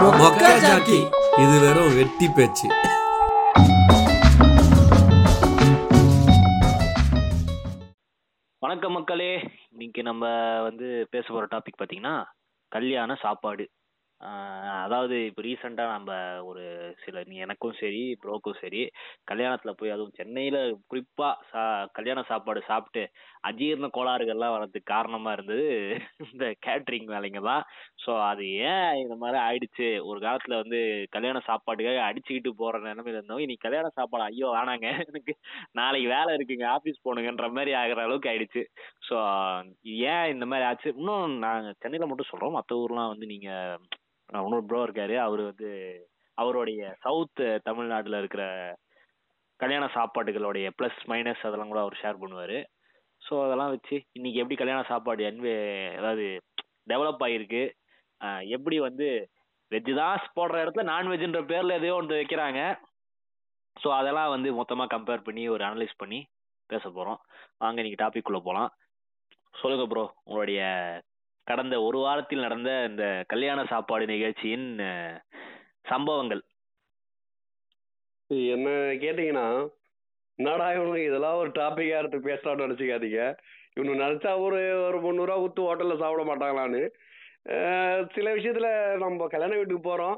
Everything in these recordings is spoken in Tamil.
மொக்கா ஜாக்கி இது வெறும் வெட்டி பேச்சு. வணக்கம் மக்களே. இன்னைக்கு நம்ம வந்து பேச போகிற டாபிக் பார்த்தீங்கன்னா கல்யாண சாப்பாடு. அதாவது இப்போ ரீசெண்டாக நம்ம ஒரு சில நீ எனக்கும் சரி ப்ரோக்கும் சரி கல்யாணத்தில் போய் அதுவும் சென்னையில் குறிப்பாக சா கல்யாண சாப்பாடு சாப்பிட்டு அஜீரண கோளாறுகள்லாம் வரதுக்கு காரணமாக இருந்தது இந்த கேட்ரிங் வேலைங்க தான். ஸோ அது ஏன் இந்த மாதிரி ஆயிடுச்சு? ஒரு காலத்தில் வந்து கல்யாண சாப்பாட்டுக்காக அடிச்சுக்கிட்டு போகிற நிலமையில இருந்தோம் நீ கல்யாண சாப்பாடு ஐயோ வேணாங்க. எனக்கு நாளைக்கு வேலை இருக்குங்க ஆஃபீஸ் போகணுங்கன்ற மாதிரி ஆகிற அளவுக்கு ஆயிடுச்சு. ஸோ ஏன் இந்த மாதிரி ஆச்சு? இன்னும் நாங்கள் சென்னையில் மட்டும் சொல்கிறோம் மற்ற ஊர்லாம் வந்து நீங்கள் இன்னொரு ப்ரோ இருக்காரு. அவர் வந்து அவருடைய சவுத் தமிழ்நாட்டில் இருக்கிற கல்யாண சாப்பாடுகளுடைய ப்ளஸ் மைனஸ் அதெல்லாம் கூட அவர் ஷேர் பண்ணுவார். ஸோ அதெல்லாம் வச்சு இன்னைக்கு எப்படி கல்யாண சாப்பாடு என்வே அதாவது டெவலப் ஆகிருக்கு எப்படி வந்து வெஜ்ஜு தான் போடுற இடத்துல நான்வெஜ்ன்ற பேரில் எதையோ ஒன்று வைக்கிறாங்க. ஸோ அதெல்லாம் வந்து மொத்தமாக கம்பேர் பண்ணி ஒரு அனலைஸ் பண்ணி பேச போகிறோம் வாங்க இன்னைக்கு டாபிக் உள்ள போகலாம் சொல்லுங்கள் ப்ரோ உங்களுடைய கடந்த ஒரு வாரத்தில் நடந்த இந்த கல்யாண சாப்பாடு நிகழ்ச்சியின் அஹ், சம்பவங்கள். என்ன கேட்டீங்கன்னா என்னடா இவனுங்க இதெல்லாம் ஒரு டாபிக்கா எடுத்து பேசலாம்னு நினைச்சுக்காதீங்க. இவனு நினைச்சா ஒரு ஒரு முந்நூறுவா குத்து ஹோட்டல்ல சாப்பிட மாட்டாங்களான்னு. அஹ் சில விஷயத்துல நம்ம கல்யாண வீட்டுக்கு போறோம்.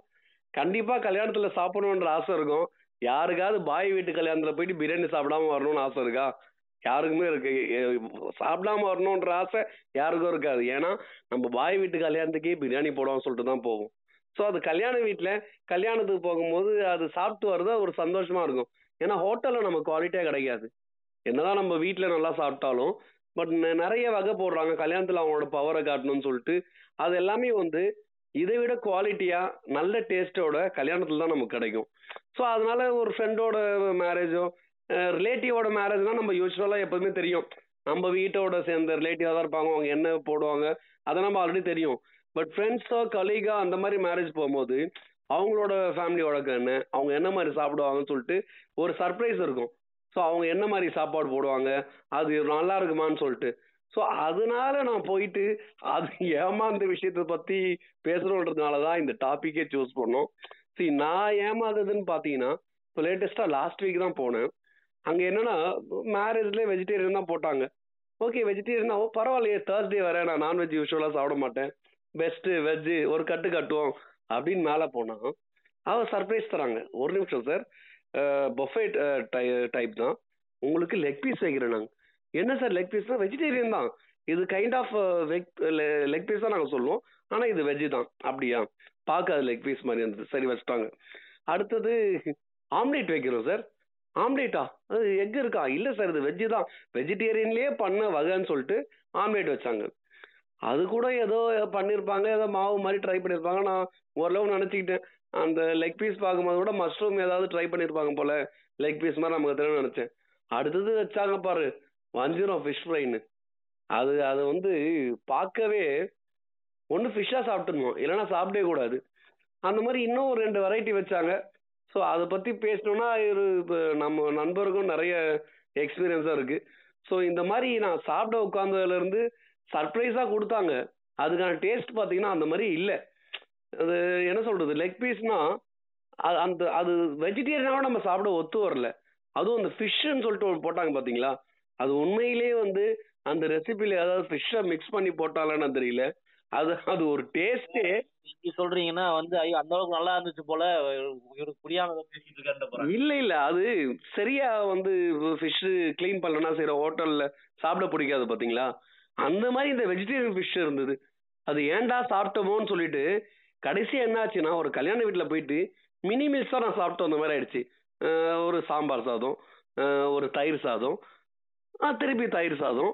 கண்டிப்பா கல்யாணத்துல சாப்பிடணுன்ற ஆசை இருக்கும். யாருக்காவது பாய் வீட்டு கல்யாணத்துல போயிட்டு பிரியாணி சாப்பிடாம வரணும்னு ஆசை இருக்கா? யாருக்குமே இருக்கு. சாப்பிடாம வரணுன்ற ஆசை யாருக்கும் இருக்காது. ஏன்னா நம்ம பாய் வீட்டு கல்யாணத்துக்கே பிரியாணி போடுவோம் சொல்லிட்டு தான் போவோம். ஸோ அது கல்யாண வீட்டில் கல்யாணத்துக்கு போகும்போது அது சாப்பிட்டு வர்றது ஒரு சந்தோஷமா இருக்கும். ஏன்னா ஹோட்டலில் நம்ம குவாலிட்டியாக கிடைக்காது. என்னதான் நம்ம வீட்டில் நல்லா சாப்பிட்டாலும் பட் நிறைய வகை போடுறாங்க. கல்யாணத்தில் அவங்களோட பவரை காட்டணும்னு சொல்லிட்டு அது எல்லாமே வந்து இதை விட குவாலிட்டியாக நல்ல டேஸ்ட்டோட கல்யாணத்தில் தான் நமக்கு கிடைக்கும். ஸோ அதனால ஒரு ஃப்ரெண்டோட மேரேஜோ ரிலேட்டிவோட மேரேஜ்னா நம்ம யூஸ்வலாக எப்போதுமே தெரியும். நம்ம வீட்டோட சேர்ந்த ரிலேட்டிவாக தான் இருப்பாங்க. அவங்க என்ன போடுவாங்க அதை நம்ம ஆல்ரெடி தெரியும். பட் ஃப்ரெண்ட்ஸோ கலீகா அந்த மாதிரி மேரேஜ் போகும்போது அவங்களோட ஃபேமிலியோட என்ன அவங்க என்ன மாதிரி சாப்பிடுவாங்கன்னு சொல்லிட்டு ஒரு சர்ப்ரைஸ் இருக்கும். ஸோ அவங்க என்ன மாதிரி சாப்பாடு போடுவாங்க அது நல்லா இருக்குமான்னு சொல்லிட்டு. ஸோ அதனால நான் போயிட்டு அது ஏமாந்த விஷயத்தை பற்றி பேசணுன்றதுனால தான் இந்த டாப்பிக்கே சூஸ் பண்ணோம். சரி நான் ஏமாந்ததுன்னு பார்த்தீங்கன்னா இப்போ லேட்டஸ்ட்டாக லாஸ்ட் வீக் தான் போனேன். அங்கே என்னன்னா மேரேஜ்லேயே வெஜிடேரியன் தான் போட்டாங்க. ஓகே வெஜிடேரியன் தான் பரவாயில்லையே தேர்ஸ்டே வர நான் நான்வெஜ் யூஸ்வலாக சாப்பிட மாட்டேன். பெஸ்ட்டு வெஜ்ஜு ஒரு கட்டு கட்டுவோம் அப்படின்னு மேலே போனால் அவ சர்ப்ரைஸ் தராங்க. ஒரு நிமிஷம் சார் பஃபேட் டைப் தான். உங்களுக்கு லெக் பீஸ் வைக்கிறேன் நாங்கள் என்ன சார் லெக் பீஸ்னா வெஜிடேரியன் தான். இது கைண்ட் ஆஃப் லெக் பீஸ் தான் நாங்கள் சொல்லுவோம். ஆனால் இது வெஜ்ஜு தான். அப்படியா? பார்க்காது லெக் பீஸ் மாதிரி இருந்தது. சரி வச்சுட்டாங்க. அடுத்தது ஆம்லேட் வைக்கிறோம் சார் ஆம்லேட்டா? அது எக் இருக்கா? இல்லை சார் இது வெஜ்ஜு தான். வெஜிடேரியன்லேயே பண்ண வகைன்னு சொல்லிட்டு ஆம்லேட் வச்சாங்க. அது கூட ஏதோ பண்ணியிருப்பாங்க ஏதோ மாவு மாதிரி ட்ரை பண்ணியிருப்பாங்க நான் ஓரளவு நினச்சிக்கிட்டேன். அந்த லெக் பீஸ் பார்க்கும்போது கூட மஷ்ரூம் ஏதாவது ட்ரை பண்ணியிருப்பாங்க போல. லெக் பீஸ் மாதிரி நமக்கு தெரியும் நினச்சேன். அடுத்தது வச்சாங்க பாரு வஞ்சிரம் ஃபிஷ் ஃப்ரைன்னு அது அது வந்து பார்க்கவே ஒன்று ஃபிஷ்ஷாக சாப்பிட்டுருந்தோம். இல்லைன்னா சாப்பிடவே கூடாது. அந்த மாதிரி இன்னும் ஒரு ரெண்டு வெரைட்டி வச்சாங்க. ஸோ அதை பற்றி பேசணும்னா ஒரு இப்போ நம்ம நண்பருக்கும் நிறைய எக்ஸ்பீரியன்ஸாக இருக்குது ஸோ இந்த மாதிரி நான் சாப்பிட உட்காந்ததுலேருந்து சர்ப்ரைஸாக கொடுத்தாங்க. அதுக்கான டேஸ்ட் பார்த்தீங்கன்னா அந்த மாதிரி இல்லை. அது என்ன சொல்கிறது லெக் பீஸ்னால் அது அந்த அது வெஜிடேரியனாக நம்ம சாப்பிட ஒத்து வரல. அதுவும் அந்த ஃபிஷ்ஷுன்னு சொல்லிட்டு ஒன்று போட்டாங்க பார்த்தீங்களா? அது உண்மையிலேயே வந்து அந்த ரெசிபியில் ஏதாவது ஃபிஷ்ஷை மிக்ஸ் பண்ணி போட்டாலான்னு தெரியல. அது அது ஒரு டேஸ்ட்டே இப்படி சொல்றீங்கன்னா வந்து ஐயோ அந்த அளவுக்கு நல்லா இருந்துச்சு போல இவருக்கு புரியாம பேசிட்டு இருக்காரு இல்ல இல்ல அது சரியா வந்து ஃபிஷ் க்ளீன் பண்ணலன்னா சரி ஹோட்டல்ல சாப்பிட பிடிக்காது பாத்தீங்களா? அந்த மாதிரி இந்த வெஜிடேரியன் ஃபிஷ் இருந்தது. அது ஏன்டா சாப்பிட்டோமோன்னு சொல்லிட்டு கடைசியா என்ன ஆச்சுன்னா ஒரு கல்யாண வீட்டுல போயிட்டு மினி மீல்ஸ் தான் நான் சாப்பிட்டு வந்த மாதிரி ஆயிடுச்சு. ஒரு சாம்பார் சாதம் ஒரு தயிர் சாதம் திருப்பி தயிர் சாதம்.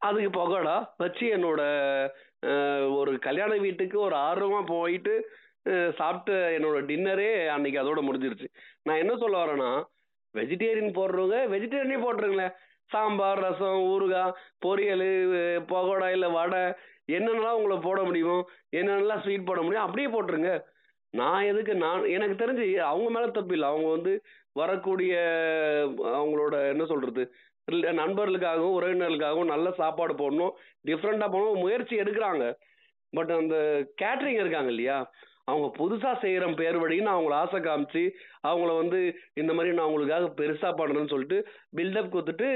அதுக்கு பகோடா வச்சு என்னோட ஒரு கல்யாண வீட்டுக்கு ஒரு ஆர்வமாக போயிட்டு சாப்பிட்ட என்னோட டின்னரே அன்னைக்கு அதோட முடிஞ்சிருச்சு. நான் என்ன சொல்ல வரேன்னா வெஜிடேரியன் போடுறவங்க வெஜிடேரியனே போட்டுருங்களேன். சாம்பார் ரசம் ஊறுகாய் பொரியல் பகோடா இல்லை வடை என்னென்னலாம் உங்களை போட முடியுமோ என்னென்னலாம் ஸ்வீட் போட முடியும் அப்படியே போட்டுருங்க. நான் எதுக்கு நான் எனக்கு தெரிஞ்சு அவங்க மேலே தப்பு இல்லை. அவங்க வந்து வரக்கூடிய அவங்களோட என்ன சொல்கிறது நண்பர்களுக்காகவும் உறவினர்களுக்காகவும் நல்ல சாப்பாடு போடணும். டிஃப்ரெண்டாக போடணும். முயற்சி எடுக்கிறாங்க. பட் அந்த கேட்ரிங் இருக்காங்க இல்லையா? அவங்க புதுசாக செய்கிற பேர் வழின்னு அவங்கள ஆசை காமிச்சு அவங்கள வந்து இந்த மாதிரி நான் அவங்களுக்காக பெருசாக பண்ணுறேன்னு சொல்லிட்டு பில்டப் கொடுத்துட்டு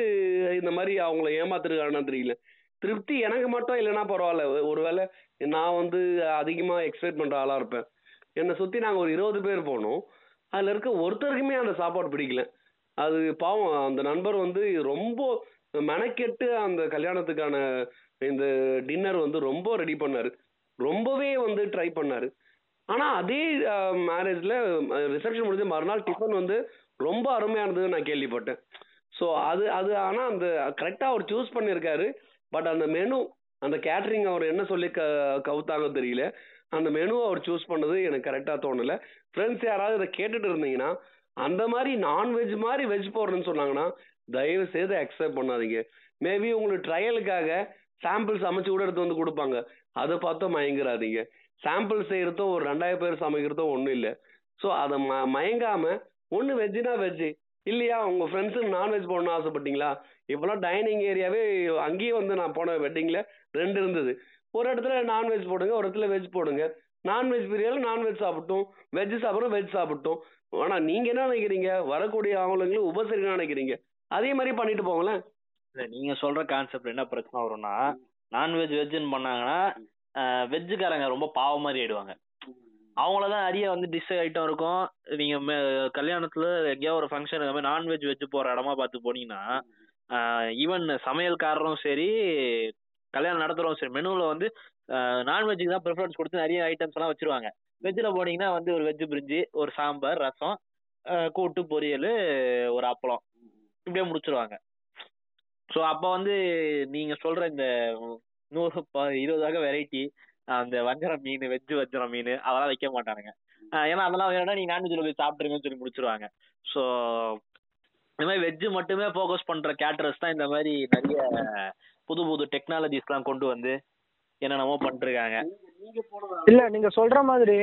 இந்த மாதிரி அவங்கள ஏமாத்துருக்கான்னு தெரியல திருப்தி எனக்கு மட்டும் இல்லைன்னா பரவாயில்ல. ஒருவேளை நான் வந்து அதிகமாக எக்ஸ்பெக்ட் பண்ணுற ஆளாக இருப்பேன். என்னை சுற்றி நாங்கள் ஒரு இருபது பேர் போனோம். அதில் இருக்க ஒருத்தருக்குமே அந்த சாப்பாடு பிடிக்கல. அது பாவம் அந்த நண்பர் வந்து ரொம்ப மெனக்கெட்டு அந்த கல்யாணத்துக்கான இந்த டின்னர் வந்து ரொம்ப ரெடி பண்ணாரு. ரொம்பவே வந்து ட்ரை பண்ணாரு. ஆனா அதே மேரேஜ்ல ரிசப்ஷன் முடிஞ்ச மறுநாள் டிஃபன் வந்து ரொம்ப அருமையானதுன்னு நான் கேள்விப்பட்டேன். ஸோ அது அது ஆனா அந்த கரெக்டா அவர் சூஸ் பண்ணியிருக்காரு பட் அந்த மெனு அந்த கேட்டரிங் அவர் என்ன சொல்லி க கவுத்தாங்க தெரியல. அந்த மெனு அவர் சூஸ் பண்ணது எனக்கு கரெக்டா தோணல. ஃப்ரெண்ட்ஸ் யாராவது இதை கேட்டுட்டு இருந்தீங்கன்னா அந்த மாதிரி நான்வெஜ் மாதிரி வெஜ் போடுறேன்னு சொன்னாங்கன்னா தயவு செய்து அக்செப்ட் பண்ணாதீங்க. மேபி உங்களுக்கு ட்ரையலுக்காக சாம்பிள் சமைச்சு கூட எடுத்து வந்து கொடுப்பாங்க. அதை பார்த்தும் மயங்குறாதீங்க சாம்பிள் செய்கிறதும் ஒரு ரெண்டாயிரம் பேர் சமைக்கிறதும் ஒன்றும் இல்லை. ஸோ அதை ம மயங்காம ஒன்று வெஜ்ஜுனா வெஜ்ஜு இல்லையா உங்க ஃப்ரெண்ட்ஸுக்கு நான்வெஜ் போடணும்னு ஆசைப்பட்டீங்களா? இப்போலாம் டைனிங் ஏரியாவே அங்கேயே வந்து நான் போன வெட்டிங்கில் ரெண்டு இருந்தது. ஒரு இடத்துல நான்வெஜ் போடுங்க ஒரு இடத்துல வெஜ் போடுங்க. Non veg biryani non veg சாப்பிட்டோம். வெஜ் சாப்பிட்றோம் வெஜ் சாப்பிட்டோம். ஆனால் நீங்கள் என்ன நினைக்கிறீங்க? வரக்கூடிய அவங்களுக்கு உபசரிக்கணும் நினைக்கிறீங்க? அதே மாதிரி பண்ணிட்டு போங்களேன். இல்ல நீங்க சொல்ற கான்செப்ட் என்ன பிரச்சனை வரும்னா நான்வெஜ் வெஜ்ஜுன்னு பண்ணாங்கன்னா வெஜ்ஜுக்காரங்க ரொம்ப பாவம் மாதிரி ஆயிடுவாங்க. அவங்களதான் அரிய வந்து டிஷ் ஐட்டம் இருக்கும். நீங்க கல்யாணத்துல எங்கேயோ ஒரு ஃபங்க்ஷன் இந்த மாதிரி நான்வெஜ் வெஜ் போற இடமா பார்த்து போனீங்கன்னா ஈவன் சமையல்காரரும் சரி கல்யாணம் நடத்துறவங்க சரி மெனுவில் வந்து நான்வெஜ்ஜுக்கு தான் ப்ரிஃபரன்ஸ் கொடுத்து நிறைய ஐட்டம்ஸ் எல்லாம் வச்சிருவாங்க. வெஜ்ஜில் போனீங்கன்னா வந்து ஒரு வெஜ் பிரிஞ்சு ஒரு சாம்பார் ரசம் கூட்டு பொரியல் ஒரு அப்பளம். இப்படியே முடிச்சிருவாங்க. ஸோ அப்போ வந்து நீங்கள் சொல்கிற இந்த நூறு ப- இருபது வகை வெரைட்டி அந்த வஞ்சரம் மீன் வெஜ் வஞ்சரம் மீன் அதெல்லாம் வைக்க மாட்டானுங்க. ஏன்னா அதெல்லாம் வேணா நீங்கள் நான்வெஜ்ஜில் போய் சாப்பிட்ருங்கன்னு சொல்லி முடிச்சிருவாங்க. ஸோ இந்த மாதிரி வெஜ் மட்டுமே ஃபோக்கஸ் பண்ணுற கேட்டரஸ் தான் இந்த மாதிரி நிறைய புது புது டெக்னாலஜிஸ்லாம் கொண்டு வந்து என்னென்னமோ பண்ணிருக்காங்க இல்ல நீங்க சொல்ற மாதிரி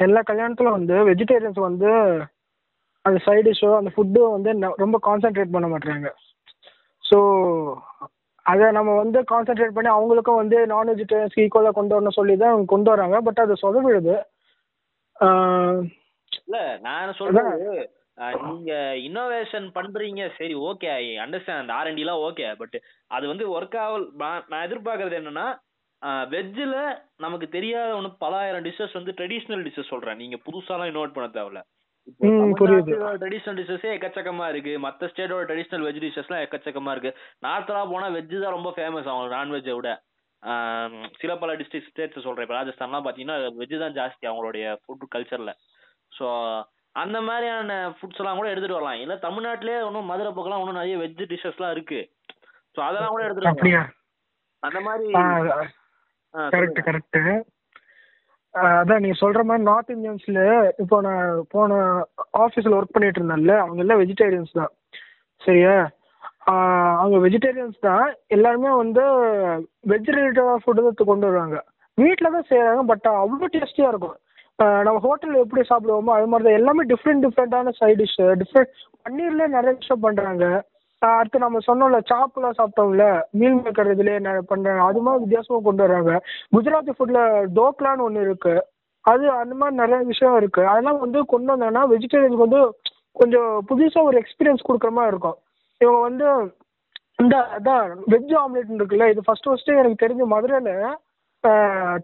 எல்லா கல்யாணத்துல வந்து வெஜிடேரியன்ஸ் வந்து அந்த சைட் டிஷ்ஷோ அந்த ஃபுட்டு வந்து ரொம்ப கான்சென்ட்ரேட் பண்ண மாட்டாங்க ஸோ அதை நம்ம வந்து கான்சென்ட்ரேட் பண்ணி அவங்களுக்கும் வந்து நான் வெஜிடேரியன்ஸ் ஈக்குவலாக கொண்டு வரணும் சொல்லி தான் அவங்க கொண்டு வராங்க. பட் அது சொதவிடுது ஆஹ் இல்ல நான் சொல்றது அஹ், நீங்க இன்னோவேஷன் பண்றீங்க சரி okay I understand R and எல்லாம் ஓகே பட் அது வந்து ஒர்க் ஆகல் நான் எதிர்பார்க்கறது என்னன்னா வெஜ்ஜில் நமக்கு தெரியாத ஒன்று பலாயிரம் டிஷ்ஷஸ் வந்து ட்ரெடிஷ்னல் டிஷ்ஷஸ் சொல்றேன். நீங்க புதுசாலாம் இன்னோவேட் பண்ண தேவையில்ல. ட்ரெடிஷ்னல் டிஷ்ஷஸே எக்கச்சக்கமா இருக்கு. மத்த ஸ்டேட்டோட ட்ரெடிஷ்னல் வெஜ் டிஷ்ஷஸ்லாம் எக்கச்சக்கமா இருக்கு. நார்த்தெல்லாம் போனா வெஜ் தான் ரொம்ப ஃபேமஸ் அவங்க நான்வெஜ்ஜை விட. சில பல டிஸ்ட்ரிக்ட் ஸ்டேட்ஸ் சொல்றேன். இப்போ ராஜஸ்தான்லாம் பார்த்தீங்கன்னா வெஜ் தான் ஜாஸ்தி அவங்களுடைய ஃபுட் கல்ச்சர்ல ஸோ அந்த மாதிரியான ஃபுட்ஸ் எல்லாம் கூட எடுத்துட்டு வரலாம். இல்ல தமிழ்நாட்டிலே இன்னும் மதுரை பக்கம்லாம் இன்னும் நிறைய வெஜ் டிஷ்ஷஸ்லாம் இருக்கு. ஸோ அதெல்லாம் கூட எடுத்துட்டு அப்படியா? அந்த மாதிரி கரெக்ட். கரெக்ட் அதான் நீங்க சொல்ற மாதிரி நார்த் இந்தியன்ஸ்ல இப்போ நான் போன ஆஃபீஸில் ஒர்க் பண்ணிட்டு இருந்தேன்ல அவங்க எல்லாம் வெஜிடேரியன்ஸ் தான். சரியா? அவங்க வெஜிடேரியன்ஸ் தான். எல்லாருமே வந்து வெஜ் ரிலேட்டடாக ஃபுட்டு தான் கொண்டு வருவாங்க. வீட்டில் தான் செய்கிறாங்க பட் அவ்வளோ டேஸ்டியாக இருக்கும். நம்ம ஹோட்டலில் எப்படி சாப்பிடுவோமோ அது மாதிரி தான் எல்லாமே டிஃப்ரெண்ட் டிஃப்ரெண்ட்டான சைட் டிஷ் டிஃப்ரெண்ட் பன்னீர்லேயே நிறைய விஷயம் பண்ணுறாங்க அடுத்து நம்ம சொன்னோம்ல சாப்பிலாம் சாப்பிட்டோம்ல. மீல் மேக்கர் இதுலேயே நிறைய பண்ணுறாங்க அது மாதிரி வித்தியாசமாக கொண்டு வர்றாங்க. குஜராத்தி ஃபுட்டில் டோக்லான்னு ஒன்று இருக்குது அது அந்த மாதிரி நிறைய விஷயம் இருக்குது அதெல்லாம் வந்து கொண்டு வந்தாங்கன்னா வெஜிடேரியனுக்கு வந்து கொஞ்சம் புதுசாக ஒரு எக்ஸ்பீரியன்ஸ் கொடுக்குற மாதிரி இருக்கும். இவங்க வந்து இந்த அதான் வெஜ் ஆம்லெட் இருக்குல்ல இது ஃபர்ஸ்ட் ஃபஸ்ட்டு எனக்கு தெரிஞ்ச மதுரையில்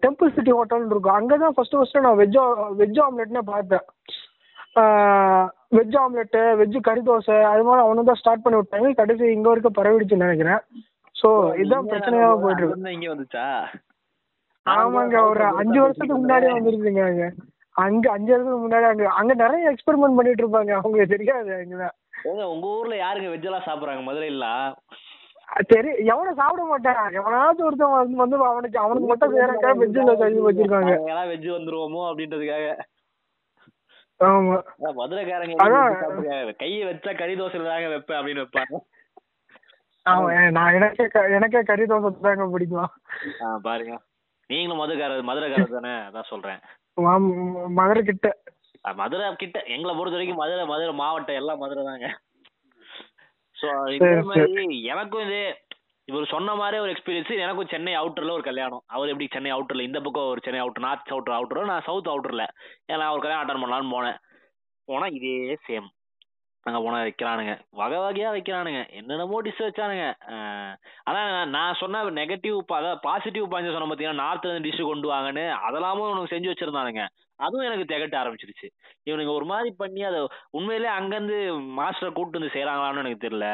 டெம்பிள் சிட்டி ஹோட்டல்னு இருக்கும். அங்கே தான் first first non veg veg ஆம்லெட்னே பார்த்தேன். வெஜ் ஆம்லெட்டு வெஜ் கறி தோசை அது மாதிரி அவனு தான் ஸ்டார்ட் பண்ணி விட்டாங்க. கடைசி இங்கே வரைக்கும் பரவிடுச்சுன்னு நினைக்கிறேன். ஸோ இதுதான் பிரச்சனையாக போயிட்டு இருக்கு. இங்க வந்துச்சா? ஆமாங்க ஒரு அஞ்சு வருஷத்துக்கு முன்னாடியே வந்துருக்குங்க அங்க. அங்க அஞ்சு வருஷத்துக்கு முன்னாடி அங்க அங்க நிறைய எக்ஸ்பெரிமெண்ட் பண்ணிட்டு இருப்பாங்க. அவங்களுக்கு தெரியாது அங்கதான். உங்க ஊர்ல யாருங்க வெஜ் எல்லாம் சாப்பிடுறாங்க? மதுரையில சரி எவனும் சாப்பிட மாட்டான். எவனாச்சும் ஒருத்தன் வந்து வந்து அவனுக்கு அவனுக்கு மட்டும் செய்யறக்கா வெஜ்ஜில் கழுவி வச்சிருக்காங்க நாங்கெல்லாம் வெஜ் வந்துருவோமோ அப்படின்றதுக்காக. ஆமா. மதுரைக்காரங்க. கையை வச்சா கறி தோசையில தாங்க வைப்பேன் அப்படின்னு வைப்பாங்க. ஆமா நான் எனக்கே எனக்கே கறி தோசை தாங்க பிடிக்கும். பாருங்க. நீங்களும் மதுரைக்காரர் மதுரைக்காரர் தானே? அதான் சொல்றேன். மதுரை கிட்ட. மதுரை கிட்ட. எங்களை பொறுத்த வரைக்கும் மதுரை மதுரை மாவட்டம் எல்லாம் மதுரை தாங்க. ஸோ இதே மாதிரி எனக்கும் இது இவர் சொன்ன மாதிரி ஒரு எக்ஸ்பீரியன்ஸ் எனக்கும் சென்னை அவுட்டர்ல ஒரு கல்யாணம். அவர் எப்படி சென்னை அவுட்டர்ல இந்த பக்கம் ஒரு Chennai outer north outer outer நான் சவுத் அவுட்டர்ல ஏன்னா ஒரு கல்யாணம் அட்டன் பண்ணலான்னு போனேன். போனா இதே சேம் அங்க போன வைக்கிறானுங்க. வகை வகையா வைக்கிறானுங்க. என்னென்னமோ டிஷ் வச்சானுங்க. ஆனால் ஆனா நான் சொன்ன நெகட்டிவ் அதாவது பாசிட்டிவ் பாயிண்ட் சொன்ன பார்த்தீங்கன்னா நார்த்ல இருந்து டிஷ் கொண்டு வாங்கன்னு அதெல்லாமும் இவனுக்கு செஞ்சு வச்சிருந்தானுங்க. அதுவும் எனக்கு திகட்ட ஆரம்பிச்சிருச்சு. இவனுங்க ஒரு மாதிரி பண்ணி அதை உண்மையிலே அங்கேருந்து மாஸ்டரை கூப்பிட்டு வந்து செய்கிறாங்களான்னு எனக்கு தெரியல.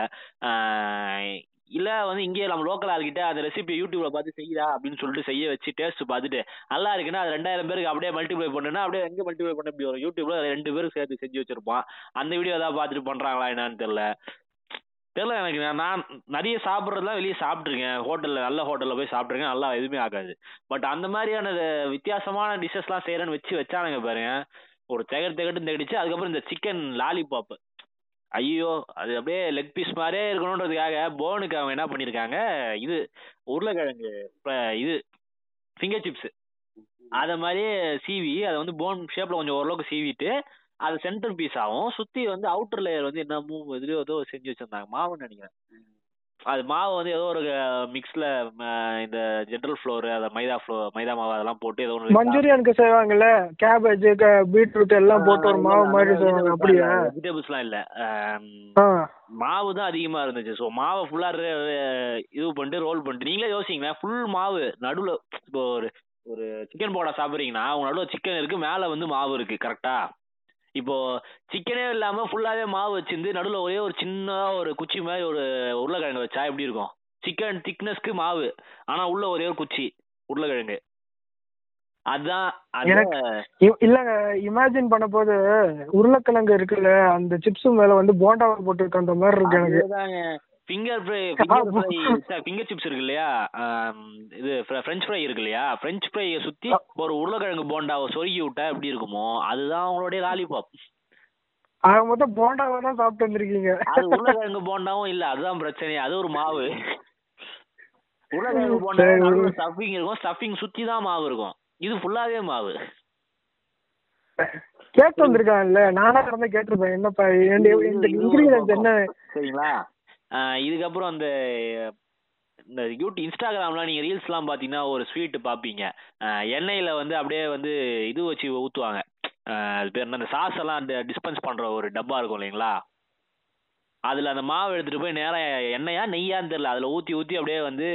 இல்ல வந்து இங்கேயே நம்ம லோக்கல் ஆளுகிட்ட அந்த ரெசிபி யூடியூப்ல பார்த்து செய்யுதா அப்படின்னு சொல்லிட்டு செய்ய வச்சு டேஸ்ட் பார்த்துட்டு நல்லா இருக்குன்னா அது ரெண்டாயிரம் பேருக்கு அப்படியே மல்டிப்ளை பண்ணுனா அப்படியே எங்க மல்டிப்ளை பண்ண முடியும்? வரும் யூடியூப்ல ரெண்டு பேரும் சேர்த்து செஞ்சு வச்சிருப்பான். அந்த வீடியோ ஏதாவது பார்த்துட்டு பண்றாங்களா என்னன்னு தெரியல. தெரியல எனக்கு. நான் நிறைய சாப்பிட்றதுலாம் வெளியே சாப்பிட்ருக்கேன் ஹோட்டலில் நல்ல ஹோட்டலில் போய் சாப்பிட்ருக்கேன் நல்லா எதுவுமே ஆகாது. பட் அந்த மாதிரியான வித்தியாசமான டிஷ்ஷஸ்லாம் செய்கிறேன்னு வச்சு வச்சானுங்க பாருங்க. ஒரு திகட்டு திகட்டு திகடிச்சு அதுக்கப்புறம் இந்த சிக்கன் லாலிபாப்பு ஐயோ அது அப்படியே லெக் பீஸ் மாதிரியே இருக்கணுன்றதுக்காக போனுக்கு அவங்க என்ன பண்ணியிருக்காங்க இது உருளைக்கிழங்கு இப்ப இது ஃபிங்கர் சிப்ஸ் அதை மாதிரியே சீவி அதை வந்து போன் ஷேப்பில் கொஞ்சம் ஓரளவுக்கு சீவிட்டு அது சென்டர் பீஸ் ஆகும் சுற்றி வந்து அவுட்டர் லேயர் வந்து என்னமோ இதுலேயோ ஏதோ செஞ்சு வச்சிருந்தாங்க. மாவுன்னு நினைக்கிறேன். அது மாவு வந்து ஏதோ ஒரு மிக்ஸில் இந்த ஜென்ரல் ஃப்ளோர் அதை மைதா ஃப்ளோ மைதா மாவு அதெல்லாம் போட்டு ஏதோ ஒன்று மஞ்சூரியனுக்கு செய்வாங்கல்ல கேபேஜ் பீட்ரூட் எல்லாம் போட்டு ஒரு மாவு மாதிரி செய்வாங்க அப்படியா? வெஜிடபிள்ஸ்லாம் இல்லை. மாவு தான் அதிகமா இருந்துச்சு. ஸோ மாவை ஃபுல்லா இது பண்ணிட்டு ரோல் பண்ணிட்டு நீங்களே யோசிங்களேன் ஃபுல் மாவு நடுவில் இப்போ ஒரு ஒரு சிக்கன் போடா சாப்பிட்றீங்கன்னா உங்க நடுவில் சிக்கன் இருக்கு மேலே வந்து மாவு இருக்கு கரெக்டா இப்போ சிக்கனே இல்லாம ஃபுல்லாவே மாவு வச்சிருந்து நடுவில் ஒரே ஒரு சின்ன ஒரு குச்சி மாதிரி ஒரு உருளைக்கிழங்கு வச்சா எப்படி இருக்கும்? சிக்கன் திக்னஸ்க்கு மாவு ஆனா உள்ள ஒரே ஒரு குச்சி உருளைக்கிழங்கு. அதான் இல்லங்க இமேஜின் பண்ண போது உருளைக்கிழங்கு இருக்குல்ல அந்த சிப்ஸ் மேல வந்து போண்டாவை போட்டு அந்த மாதிரி இருக்கு எனக்கு. Finger fry finger fry finger chips இருக்கு இல்லையா இது ஃப்ரெஞ்ச் ஃப்ரை இருக்கு இல்லையா ஃப்ரெஞ்ச் ஃப்ரையை சுத்தி ஒரு உருளைக்கிழங்கு போண்டாவை சொருகி விட்டா எப்படி இருக்குமோ அதுதான் அவங்களுடைய லாலிபாப் ஆக மொத்தம் போண்டாவை தான் சாப்பிட்டு வந்திருக்கீங்க. அது உருளைக்கிழங்கு போண்டாவும் இல்ல அதுதான் பிரச்சனை அது ஒரு மாவு. உருளைக்கிழங்கு போண்டா. ஸ்டஃபிங் இருக்கும் ஸ்டஃபிங் சுத்தி தான் மாவு இருக்கும். இது ஃபுல்லாவே மாவு. கேட்டு வந்திருக்காங்கல்ல நானா இருந்தா கேட்டிருப்பேன் என்னப்பா என்ன? சரிங்களா? இதுக்கப்புறம் அந்த இந்த யூடியூப் இன்ஸ்டாகிராம்லாம் நீங்கள் ரீல்ஸ்லாம் பார்த்தீங்கன்னா ஒரு ஸ்வீட்டு பார்ப்பீங்க. எண்ணெயில் வந்து அப்படியே வந்து இது வச்சு ஊற்றுவாங்க அது பேர் என்ன? அந்த சாஸ் எல்லாம் டிஸ்பென்ஸ் பண்ணுற ஒரு டப்பா இருக்கும் இல்லைங்களா? அதில் அந்த மாவு எடுத்துகிட்டு போய் நேராக எண்ணெயா நெய்யான்னு தெரில அதில் ஊற்றி ஊற்றி அப்படியே வந்து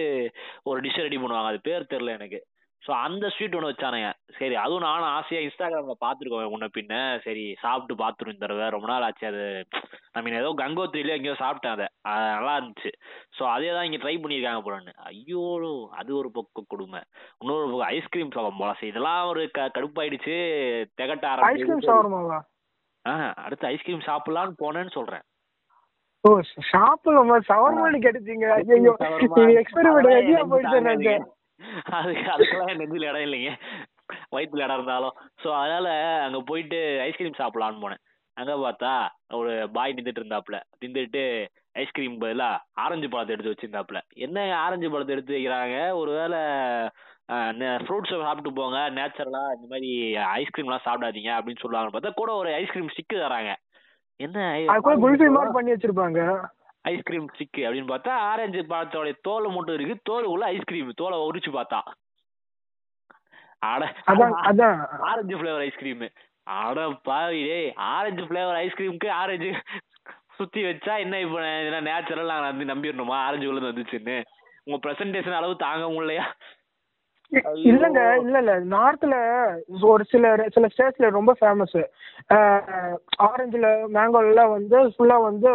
ஒரு டிஷ் ரெடி பண்ணுவாங்க. அது பேர் தெரில எனக்கு. ஸோ அந்த ஸ்வீட் ஒன்று வச்சானுங்க. சரி அதுவும் நானும் ஆசையாக இன்ஸ்டாகிராமில் பார்த்துருக்கோம் முன்ன பின்ன. சரி சாப்பிட்டு பார்த்துரும் இந்த தடவை. ரொம்ப நாள் ஆச்சு அது. ஐ மீன் ஏதோ கங்கோத்திரியில எங்கேயோ சாப்பிட்டேன் அதை. அது நல்லா இருந்துச்சு. ஸோ அதே தான் இங்கே ட்ரை பண்ணியிருக்காங்க போலன்னு ஐயோ அது ஒரு பக்கம் கொடுமை. இன்னொரு பக்கம் ஐஸ்கிரீம் சாப்பிடும் போல. சரி இதெல்லாம் ஒரு க கடுப்பாயிடுச்சு. திகட்ட ஐஸ்கிரீம் ஆரம்பிச்சு ஆ அடுத்து ஐஸ்கிரீம் சாப்பிடலான்னு போனேன்னு சொல்கிறேன் ஓ ஷாப்புல ஷவர்மான்னு கேட்டுச்சீங்க ஐயோ எக்ஸ்பெரிமெண்ட் எங்கேயா போயிட்டு நினைச்சேன் அது அதுக்கெல்லாம் என் நெஞ்சில் இடம் இல்லைங்க. வயிற்றுல இடம் இருந்தாலும். ஸோ அதனால அங்க போயிட்டு ஐஸ்கிரீம் சாப்பிடலான்னு போனேன். அங்க பார்த்தா ஒரு பாய் நின்றுட்டு இருந்தாப்புல. நின்றுட்டு ஐஸ்கிரீம் பதிலா ஆரஞ்சு பழத்தை எடுத்து வச்சிருந்தாப்புல. என்ன ஆரஞ்சு பழத்தை எடுத்து வைக்கிறாங்க? ஒருவேளை ஃப்ரூட்ஸ் சாப்பிட்டு போங்க. நேச்சுரலா இந்த மாதிரி ஐஸ்கிரீம்லாம் சாப்பிடாதீங்க அப்படின்னு சொல்லுவாங்கன்னு பார்த்தா கூட ஒரு ஐஸ்கிரீம் ஸ்டிக்கு தராங்க. என்ன பண்ணி வச்சிருப்பாங்க. ஐஸ்கிரீம் ஸ்டிக் அப்படின்னு பார்த்தா ஆரஞ்சு பழத்தோட தோல் மட்டும் இருக்கு. தோல் உள்ள ஐஸ்கிரீம் தோலை உரிச்சு பார்த்தா. ஆரஞ்சு ஃப்ளேவர் ஐஸ்கிரீம் அட பாவி டேய் ஆரஞ்சு ஃப்ளேவர் ஐஸ்கிரீமுக்கு ஆரஞ்சு சுத்தி வச்சா என்ன இப்போ என்ன நேச்சுரல் நாங்கள் வந்து நம்பிடணுமா? ஆரஞ்சு உள்ள வந்துச்சுன்னு. உங்க பிரசன்டேஷன் அளவு தாங்க முடியலையா? இல்லங்க இல்ல இல்ல நார்த்ல ஒரு சில சில ஸ்டேட்ஸ்ல ரொம்ப ஃபேமஸ் ஆரஞ்சுல மேங்கோல வந்து ஃபுல்லா வந்து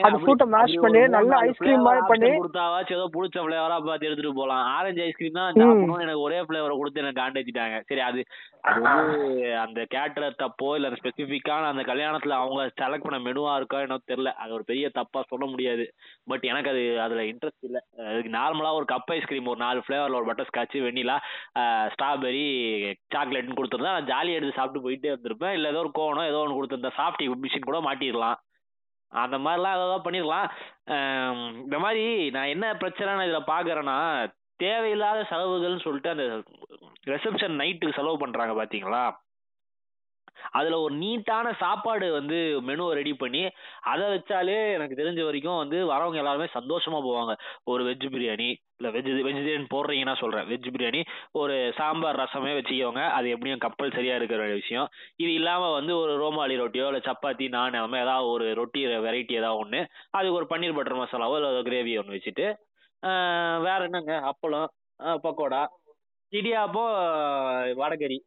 அது ஃப்ரூட்டை மேஷ் பண்ணி நல்ல ஐஸ்கிரீம் மாதிரி பண்ணி கொடுத்தாவாச்சும் ஏதோ பிடிச்ச ஃப்ளேவரா பார்த்து எடுத்துட்டு போலாம். ஆரஞ்சு ஐஸ்கிரீம் தான் எனக்கு ஒரே ஃப்ளேவரை கொடுத்து எனக்கு காண்டேச்சிட்டாங்க சரி அது அது வந்து அந்த கேட்டர் தப்போ இல்ல ஸ்பெசிஃபிக்கான அந்த கல்யாணத்துல அவங்க செலக்ட் பண்ண மெனுவா இருக்கோ என்னோ தெரியல. அது ஒரு பெரிய தப்பா சொல்ல முடியாது. பட் எனக்கு அது அதுல இன்ட்ரெஸ்ட் இல்ல. நார்மலா ஒரு கப் ஐஸ்கிரீம் ஒரு நாலு ஃப்ளேவர்ல ஒரு பட்டர் ஸ்காட்ச் வெண்ணிலா ஸ்ட்ராபெரி சாக்லேட்னு கொடுத்துருந்தா நான் ஜாலியாக எடுத்து சாப்பிட்டு போயிட்டே இருந்திருப்பேன். இல்லை ஏதோ ஒரு கோணம் ஏதோ ஒன்று கொடுத்துருந்தா சாஃப்டி மிஷின் கூட மாட்டிடலாம். அந்த மாதிரிலாம் ஏதாவது பண்ணிடலாம். இந்த மாதிரி நான் என்ன பிரச்சனை நான் இதில் பார்க்குறேன்னா தேவையில்லாத செலவுகள்னு சொல்லிட்டு அந்த ரிசப்ஷன் நைட்டுக்கு செலவு பண்ணுறாங்க பார்த்தீங்களா அதுல ஒரு நீட்டான சாப்பாடு வந்து மெனுவை ரெடி பண்ணி அதை வச்சாலே எனக்கு தெரிஞ்ச வரைக்கும் வந்து வரவங்க எல்லாருமே சந்தோஷமா போவாங்க. ஒரு வெஜ் பிரியாணி இல்ல வெஜ் வெஜிடேரியன் போடுறீங்கன்னா சொல்றேன். வெஜ் பிரியாணி ஒரு சாம்பார் ரசமே வச்சுக்கோங்க. அது எப்படியும் கப்பல் சரியா இருக்கிற விஷயம். இது இல்லாம வந்து ஒரு ரோமாலி ரொட்டியோ இல்ல சப்பாத்தி நான் அந்த மாதிரி ஏதாவது ஒரு ரொட்டி வெரைட்டி ஏதாவது ஒன்று அதுக்கு ஒரு பன்னீர் பட்டர் மசாலாவோ இல்லை கிரேவி ஒன்று வச்சுட்டு வேற என்னங்க? அப்பளம் பக்கோடா இடியாப்பம் வடகறி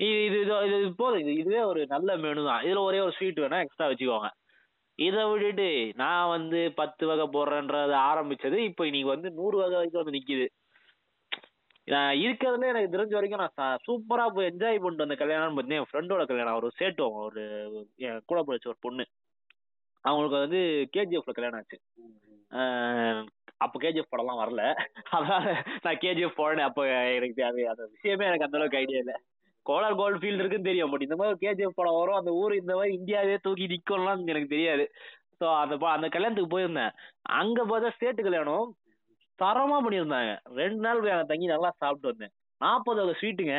இது இது இது இது போதும். இது இதுவே ஒரு நல்ல மெனு தான். இதுல ஒரே ஒரு ஸ்வீட் வேணா எக்ஸ்ட்ரா வச்சுக்கோங்க. இதை விட்டுட்டு நான் வந்து பத்து வகை போடுறேன்றது ஆரம்பிச்சது இப்போ இன்னைக்கு வந்து நூறு வகை வரைக்கும் வந்து நிக்குது. நான் இருக்கிறதுல எனக்கு தெரிஞ்ச வரைக்கும் நான் சூப்பரா போய் என்ஜாய் பண்ணிட்டு வந்த கல்யாணம் பார்த்தீங்கன்னா என் ஃப்ரெண்டோட கல்யாணம். ஒரு சேட்டுவங்க. ஒரு என் கூட படிச்ச ஒரு பொண்ணு. அவங்களுக்கு வந்து கேஜிஎஃப்ல கல்யாணம் ஆச்சு. அப்போ கேஜிஎஃப் படம்லாம் வரல. அதனால நான் கேஜிஎஃப் போடனே அப்போ எனக்கு தேவை அந்த விஷயமே எனக்கு அந்த அளவுக்கு ஐடியா இல்லை. கோலார் கோல்டு ஃபீல்டு இருக்குன்னு தெரியும் பட் இந்த மாதிரி கேஜிஎஃப் படம் வரும் அந்த ஊர் இந்த மாதிரி இந்தியாவே தூக்கி நிற்கும்லாம் எனக்கு தெரியாது. ஸோ அந்த அந்த கல்யாணத்துக்கு போயிருந்தேன். அங்க பார்த்தா ஸ்டேட்டு கல்யாணம் தரமா பண்ணியிருந்தாங்க. ரெண்டு நாள் போய் தங்கி நல்லா சாப்பிட்டு வந்தேன். நாற்பது வகை ஸ்வீட்டுங்க.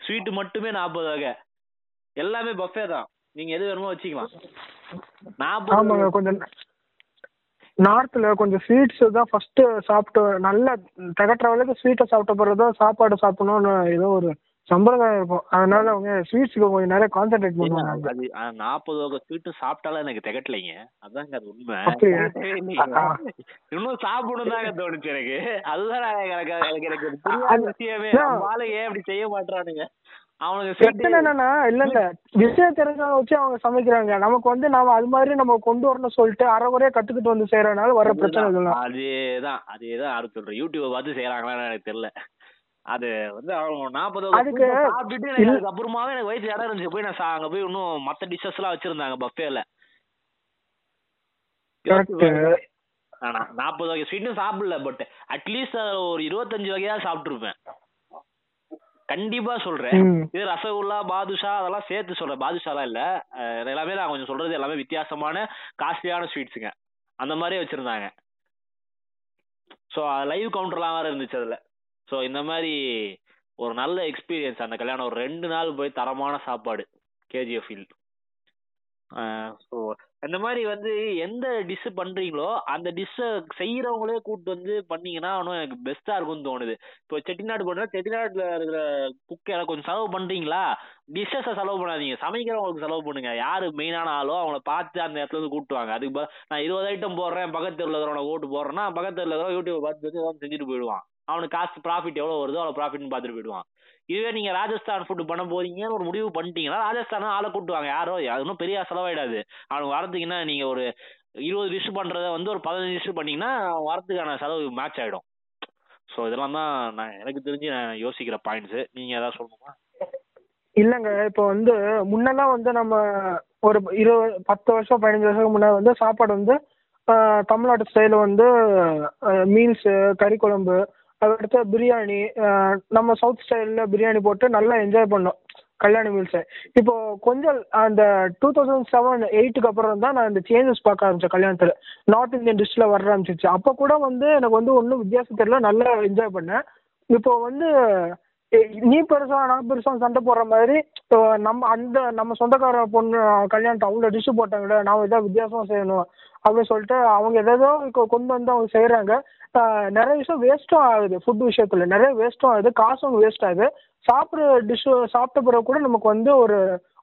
ஸ்வீட்டு மட்டுமே நாற்பது வகை. எல்லாமே பஃபே தான். நீங்க எது வேணுமோ வச்சுக்கலாம். நாற்பது கொஞ்சம் நார்த்தில் கொஞ்சம் ஸ்வீட்ஸ் தான் ஃபர்ஸ்ட் சாப்பிட்டு நல்லா தகட்டுற அளவுக்கு ஸ்வீட்டை சாப்பிட்ட பிறகு தான் சாப்பாடு சாப்பிடணும்னு ஏதோ ஒரு சம்பிரதாயம் இருக்கும் அதனால அவங்க ஸ்வீட்ஸ்க்கு கொஞ்சம் நிறைய கான்சென்ட்ரேட் பண்ணுவாங்க. அது நாற்பது வகை ஸ்வீட்டும் சாப்பிட்டாலும் எனக்கு திகட்டலைங்க. அதாங்க அது உண்மை. இன்னும் சாப்பிடணும் தாங்க தோணுச்சு எனக்கு. அதுதான் எனக்கு எனக்கு எனக்கு புரியாத விஷயமே. ஆளு ஏன் அப்படி செய்ய மாட்டானுங்க என்னன்னா இல்ல இல்ல. விஷயம் தெரிஞ்சவங்க வச்சு அவங்க சமைக்கிறாங்க. நமக்கு வந்து நாம அது மாதிரி நம்ம கொண்டு வரணும்னு சொல்லிட்டு அரைகுறையா கத்துக்கிட்டு வந்து செய்யறதுனால வர பிரச்சனை அதேதான் அதேதான். சொல்றேன் யூடியூப் பார்த்து செய்யறாங்களான்னு எனக்கு தெரியல. அது வந்து அவங்க நாற்பது அதுக்கு சாப்பிட்டுட்டு அதுக்கப்புறமாவே எனக்கு வயிற்று இடம் இருந்துச்சு. போய் நான் அங்க போய் இன்னும் மத்த டிஷ்ஷஸ் எல்லாம் வச்சிருந்தாங்க பஃபேல நாற்பது வகை. ஸ்வீட்டும் சாப்பிடல பட் அட்லீஸ்ட் ஒரு இருபத்தஞ்சு வகையா சாப்பிட்டுருப்பேன். கண்டிப்பா சொல்றேன். இது ரசகுல்லா பாதுஷா அதெல்லாம் சேர்த்து சொல்றேன். பாதுஷாலாம் இல்ல. எல்லாமே நான் கொஞ்சம் சொல்றது எல்லாமே வித்தியாசமான காஸ்ட்லியான ஸ்வீட்ஸுங்க அந்த மாதிரியே வச்சிருந்தாங்க. ஸோ லைவ் கவுண்டர்லாம் வேற இருந்துச்சு அதுல. ஸோ இந்த மாதிரி ஒரு நல்ல எக்ஸ்பீரியன்ஸ் அந்த கல்யாணம். ஒரு ரெண்டு நாள் போய் தரமான சாப்பாடு கேஜிஎஃப் ஃபீல் ஸோ அந்த மாதிரி வந்து எந்த டிஷ் பண்ணுறீங்களோ அந்த டிஷ்ஷை செய்கிறவங்களே கூப்பிட்டு வந்து பண்ணீங்கன்னா இன்னும் எனக்கு பெஸ்ட்டாக இருக்கும்னு தோணுது. இப்போ செட்டிநாடு பண்ணா செட்டிநாட்டில் இருக்கிற குக் எல்லாம் கொஞ்சம் செலவு பண்ணுறீங்களா டிஷ்ஷஸை செலவு பண்ணாதீங்க. சமைக்கிறவங்களுக்கு செலவு பண்ணுங்க. யார் மெயினான ஆளோ அவங்கள பார்த்து அந்த இடத்துல இருந்து கூப்பிட்டுவாங்க அதுக்கு நான் இருபது ஐட்டம் போடுறேன் பக்கத்து தெருவில் இருக்கிறவனை ஓட்டு போடுறேன்னா பக்கத்து தெருவில் யூடியூப் பார்த்து வந்து ஏதாவது செஞ்சுட்டு போயிடுவான். அவனுக்கு காசு ப்ராஃபிட் எவ்வளோ வருதோ அவ்வளோ ப்ராஃபிட்னு பார்த்துட்டு போயிடுவான். இதுவே நீங்க ராஜஸ்தான் ஃபுட் பண்ண போறீங்கன்னு ஒரு முடிவு பண்ணிட்டீங்கன்னா ராஜஸ்தான் ஆளை கூட்டுவாங்க. யாரோ அது பெரிய செலவாயிடாது. அவனுக்கு வரதுக்குன்னா நீங்க ஒரு இருபது டிஷ் பண்றத வந்து ஒரு பதினஞ்சு டிஷ் பண்ணீங்கன்னா வரதுக்கான செலவு மேட்ச் ஆயிடும். ஸோ இதெல்லாம் தான் நான் எனக்கு தெரிஞ்சு நான் யோசிக்கிற பாயிண்ட்ஸ் நீங்க ஏதாவது சொல்லணுமா? இல்லைங்க. இப்போ வந்து முன்னெல்லாம் வந்து நம்ம ஒரு இருபது பத்து வருஷம் பதினஞ்சு வருஷத்துக்கு முன்னாடி வந்து சாப்பாடு வந்து தமிழ்நாட்டு ஸ்டைலில் வந்து மீல்ஸு கறி குழம்பு அதுக்கடுத்து பிரியாணி நம்ம சவுத் ஸ்டைலில் பிரியாணி போட்டு நல்லா என்ஜாய் பண்ணோம். கல்யாண மீல்ஸை இப்போ கொஞ்சம் அந்த டூ தௌசண்ட் செவன் எயிட்டுக்கு அப்புறம் தான் நான் இந்த சேஞ்சஸ் பார்க்க ஆரம்பித்தேன் கல்யாணத்தில். நார்த் இந்தியன் டிஷ்ஷில் வர ஆரம்பிச்சிச்சு அப்போ கூட வந்து எனக்கு வந்து ஒன்றும் வித்தியாசம் தெரியல. நல்லா என்ஜாய் பண்ணேன். இப்போ வந்து நீ பெருசா நான் பெருசா சண்டை போடுற மாதிரி இப்போ நம்ம அந்த நம்ம சொந்தக்கார பொண்ணு கல்யாணத்தை அவங்க டிஷ்ஷு போட்டாங்களே நான் ஏதாவது வித்தியாசமா செய்யணும் அப்படின்னு சொல்லிட்டு அவங்க எதேதோ கொண்டு வந்து அவங்க செய்கிறாங்க நிறைய விஷயம் வேஸ்ட்டும் ஆகுது ஃபுட் விஷயத்தில். நிறைய வேஸ்ட்டும் ஆகுது காசும் வேஸ்ட் ஆகுது. சாப்பிட்ற டிஷ் சாப்பிட்ட பிறகு கூட நமக்கு வந்து ஒரு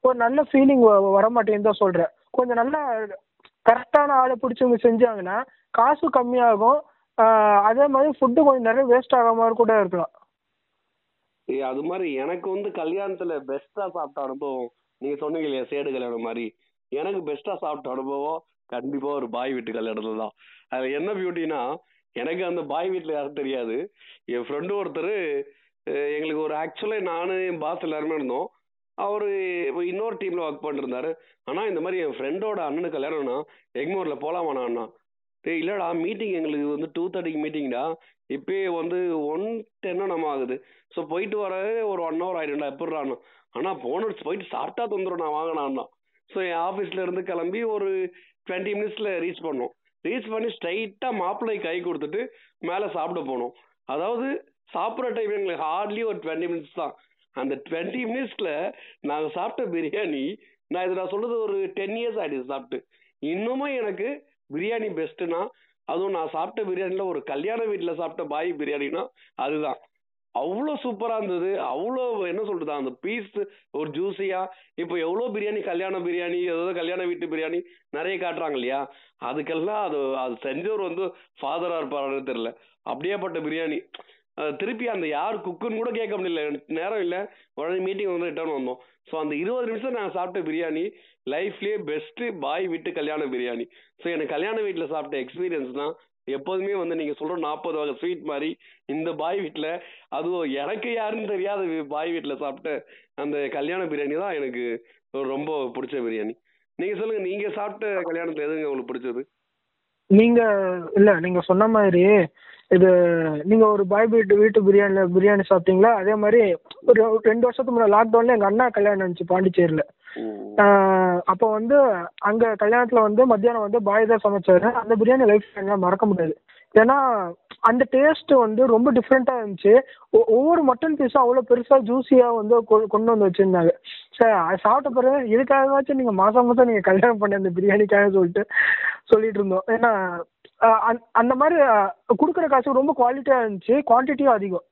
ஒரு நல்ல ஃபீலிங் வர மாட்டேங்குன்னு தான் சொல்கிறேன் கொஞ்சம் நல்ல கரெக்டான ஆளை பிடிச்சவங்க செஞ்சாங்கன்னா காசு கம்மியாகும். அதே மாதிரி ஃபுட்டு கொஞ்சம் நிறைய வேஸ்ட் ஆகாம மாதிரி கூட இருக்கலாம். அது மாதிரி எனக்கு வந்து கல்யாணத்துல பெஸ்டா சாப்பிட்ட அனுபவம் நீங்க சொன்னீங்க இல்லையா சேடு கல்யாணம் மாதிரி. எனக்கு பெஸ்டா சாப்பிட்ட அனுபவம் கண்டிப்பா ஒரு பாய் வீட்டு கல்யாணத்துல தான் அதுல என்ன பியூட்டினா எனக்கு அந்த பாய் வீட்டில் யாரும் தெரியாது. என் ஃப்ரெண்டு ஒருத்தர் எங்களுக்கு ஒரு ஆக்சுவலாக நான் என் பாஸ் எல்லாருமே இருந்தோம். அவர் இன்னொரு டீமில் ஒர்க் பண்ணிருந்தாரு. ஆனால் இந்த மாதிரி என் ஃப்ரெண்டோட அண்ணனுக்கு கல்யாணம்னா எக்மோர்ல போகலாமாண்ணா அண்ணா. டேய் இல்லைடா மீட்டிங் எங்களுக்கு வந்து டூ தேர்ட்டிக்கு மீட்டிங்டா இப்பயே வந்து ஒன் டென்னோ நம்ம ஆகுது. ஸோ போயிட்டு வரவே ஒரு ஒன் ஹவர் ஆயிடும்டா எப்படிறான்னு ஆனால் போன போயிட்டு சாப்பிட்டா தந்துடும் நான் வாங்கினான் ஸோ என் ஆஃபீஸில் இருந்து கிளம்பி ஒரு டுவெண்ட்டி மினிட்ஸில் ரீச் பண்ணோம். ரீச் பண்ணி ஸ்ட்ரைட்டாக மாப்பிள்ளை கை கொடுத்துட்டு மேலே சாப்பிட போனோம் அதாவது சாப்பிட்ற டைம் எங்களுக்கு ஹார்ட்லி ஒரு டுவெண்ட்டி மினிட்ஸ் தான். அந்த டுவெண்ட்டி மினிட்ஸ்ல நாங்க சாப்பிட்ட பிரியாணி நான் இது நான் சொல்றது ஒரு டென் இயர்ஸ் ஆயிடுச்சு சாப்பிட்டு. இன்னமும் எனக்கு பிரியாணி பெஸ்ட்டுனா அதுவும் நான் சாப்பிட்ட பிரியாணியில் ஒரு கல்யாண வீட்டில் சாப்பிட்ட பாய் பிரியாணினா அதுதான். அவ்வளோ சூப்பராக இருந்தது. அவ்வளோ என்ன சொல்றது அந்த பீஸ் ஒரு ஜூஸியா இப்போ எவ்வளோ பிரியாணி கல்யாண பிரியாணி ஏதாவது கல்யாண வீட்டு பிரியாணி நிறைய காட்டுறாங்க இல்லையா? அதுக்கெல்லாம் அது அது செஞ்சவர் வந்து ஃபாதராக இருப்பாருன்னு தெரியல. அப்படியேப்பட்ட பிரியாணி. திருப்பி அந்த யார் குக்குன்னு கூட கேட்க முடியல. எனக்கு நேரம் இல்லை. உடனே மீட்டிங் வந்து ரிட்டர்ன் வந்தோம். ஸோ அந்த இருபது நிமிஷம் நான் சாப்பிட்ட பிரியாணி லைஃப்லேயே பெஸ்ட்டு பாய் விட்டு கல்யாண பிரியாணி. ஸோ எனக்கு கல்யாண வீட்டில் சாப்பிட்ட எக்ஸ்பீரியன்ஸ் தான் எப்போதுமே வந்து நீங்க சொல்ற நாற்பது வகை ஸ்வீட் மாதிரி இந்த பாய் வீட்டில் அதுவும் எனக்கு யாருன்னு தெரியாத பாய் வீட்டில் சாப்பிட்ட அந்த கல்யாண பிரியாணி தான் எனக்கு ரொம்ப பிடிச்ச பிரியாணி. நீங்க சொல்லுங்க நீங்க சாப்பிட்ட கல்யாணத்துல எதுங்க உங்களுக்கு பிடிச்சது? நீங்க இல்ல நீங்க சொன்ன மாதிரி இது நீங்க ஒரு பாய் வீட்டு வீட்டு பிரியாணி பிரியாணி சாப்பிட்டீங்களா? அதே மாதிரி ஒரு ரெண்டு வருஷத்துக்கு முன்னாடி லாக்டவுன்ல எங்க அண்ணா கல்யாணம் இருந்துச்சு பாண்டிச்சேரியில. அப்போ வந்து அங்க கல்யாணத்துல வந்து மத்தியானம் வந்து பாய் தான் சமைச்சாரு. அந்த பிரியாணி லைஃப் என்னால மறக்க முடியாது. ஏன்னா அந்த டேஸ்ட் வந்து ரொம்ப டிஃப்ரெண்டா இருந்துச்சு. ஒவ்வொரு மட்டன் பீஸும் அவ்வளோ பெருசா ஜூஸியா வந்து கொ- கொண்டு வந்து வச்சிருந்தாங்க. சரி அது சாப்பிட்ட பிறகு இதுக்காகவாச்சும் நீங்க மாசம் மாசம் நீங்க கல்யாணம் பண்ண அந்த பிரியாணிக்காக சொல்லிட்டு சொல்லிட்டு இருந்தோம். ஏன்னா அந் அந்த- மாதிரி கொடுக்குற காசு ரொம்ப குவாலிட்டியாக இருந்துச்சு. குவான்டிட்டியும் அதிகம்.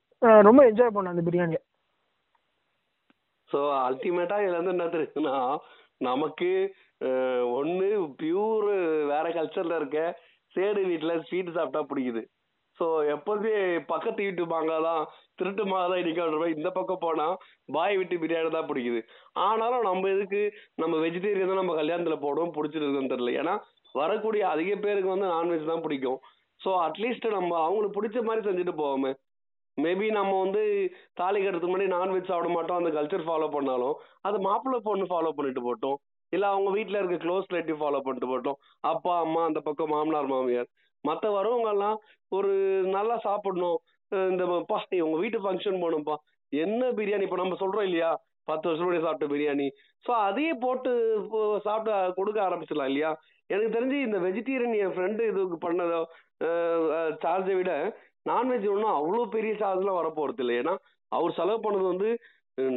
ரொம்ப என்ஜாய் பண்ணேன் அந்த பிரியாணியை. ஸோ அல்டிமேட்டாக இதில் வந்து என்ன தெரியுதுன்னா நமக்கு ஒன்று பியூர் வேற கல்ச்சரில் இருக்க சேடு வீட்டில் ஸ்வீட் சாப்பிட்டா பிடிக்குது. ஸோ எப்போதுமே பக்கத்து வீட்டு மாங்காய் தான் திருட்டு மாங்காய் தான் இடிக்கிற இந்த பக்கம் போனால் பாய் வீட்டு பிரியாணி தான் பிடிக்குது. ஆனாலும் நம்ம இதுக்கு நம்ம வெஜிடேரியன் தான் நம்ம கல்யாணத்தில் போடுவோம் பிடிச்சிருக்குன்னு தெரியல. ஏன்னா வரக்கூடிய அதிக பேருக்கு வந்து நான்வெஜ் தான் பிடிக்கும். ஸோ அட்லீஸ்ட் நம்ம அவங்களுக்கு பிடிச்ச மாதிரி செஞ்சுட்டு போவோமே. மேபி நம்ம வந்து தாலி கட்டுறதுக்கு முன்னாடி நான்வெஜ் சாப்பிட மாட்டோம். அந்த கல்ச்சர் ஃபாலோ பண்ணாலும் அது மாப்பிள்ளை பொண்ணு ஃபாலோ பண்ணிட்டு போட்டோம் இல்லை அவங்க வீட்டில் இருக்க க்ளோஸ் ரிலேட்டிவ் ஃபாலோ பண்ணிட்டு போட்டோம் அப்பா அம்மா அந்த பக்கம் மாமனார் மாமியார். மற்ற வரவங்கெல்லாம் ஒரு நல்லா சாப்பிடணும். இந்த பா உங்க வீட்டு ஃபங்க்ஷன் போகணும்ப்பா என்ன பிரியாணி? இப்போ நம்ம சொல்றோம் இல்லையா? பத்து வருஷம் முன்னாடி சாப்பிட்ட பிரியாணி. ஸோ அதையே போட்டு சாப்பிட்டு கொடுக்க ஆரம்பிச்சிடலாம் இல்லையா? எனக்கு தெரிஞ்சு இந்த வெஜிடேரியன் என் ஃப்ரெண்டு இதுக்கு பண்ணதோ சார்ஜை விட நான்வெஜ் ஒன்றும் அவ்வளோ பெரிய சார்ஜ்லாம் வரப்போகிறது இல்லை. ஏன்னா அவர் செலவு பண்ணது வந்து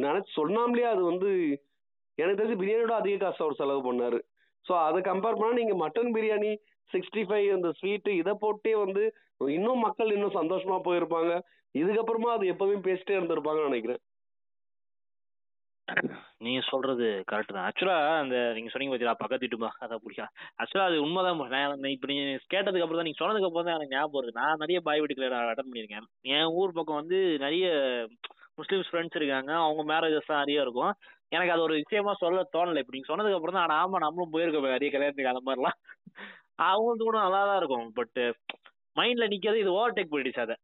நினச்சி சொன்னாமலே அது வந்து எனக்கு தெரிஞ்சு பிரியாணியோட அதிக காசு அவர் செலவு பண்ணாரு. ஸோ அதை கம்பேர் பண்ணால் நீங்கள் மட்டன் பிரியாணி சிக்ஸ்டி ஃபைவ் அந்த ஸ்வீட்டு இதை போட்டே வந்து இன்னும் மக்கள் இன்னும் சந்தோஷமாக போயிருப்பாங்க. இதுக்கப்புறமா அது எப்பவுமே பேசிட்டே இருந்திருப்பாங்கன்னு நினைக்கிறேன். நீங்க சொல்றது கரெக்ட் தான். ஆக்சுவலா அந்த நீங்க சொன்னீங்க பாத்தீங்களா பக்கத்து வீட்டுமா அதான் பிடிக்கும். ஆக்சுவலா அது உண்மைதான் நான் இப்ப நீங்க கேட்டதுக்கு அப்புறம் தான் நீங்க சொன்னதுக்கு அப்புறம் தான் எனக்கு ஞாபகம் வருது. நான் நிறைய பாய் வீட்டுக்கு அட்டன் பண்ணியிருக்கேன். என் ஊர் பக்கம் வந்து நிறைய முஸ்லீம்ஸ் ஃப்ரெண்ட்ஸ் இருக்காங்க. அவங்க மேரேஜஸ் தான் நிறைய இருக்கும். எனக்கு அது ஒரு விஷயமா சொல்ல தோணலை. இப்ப நீங்க சொன்னதுக்கு அப்புறம் தான் ஆமா நம்மளும் போயிருக்கோம் நிறைய கல்யாணத்துக்கு அந்த மாதிரிலாம். அவங்களுக்கு கூட நல்லா தான் இருக்கும் பட் மைண்ட்ல நிக்கிறது இது ஓவர்டேக் போயிடுச்சு அதை.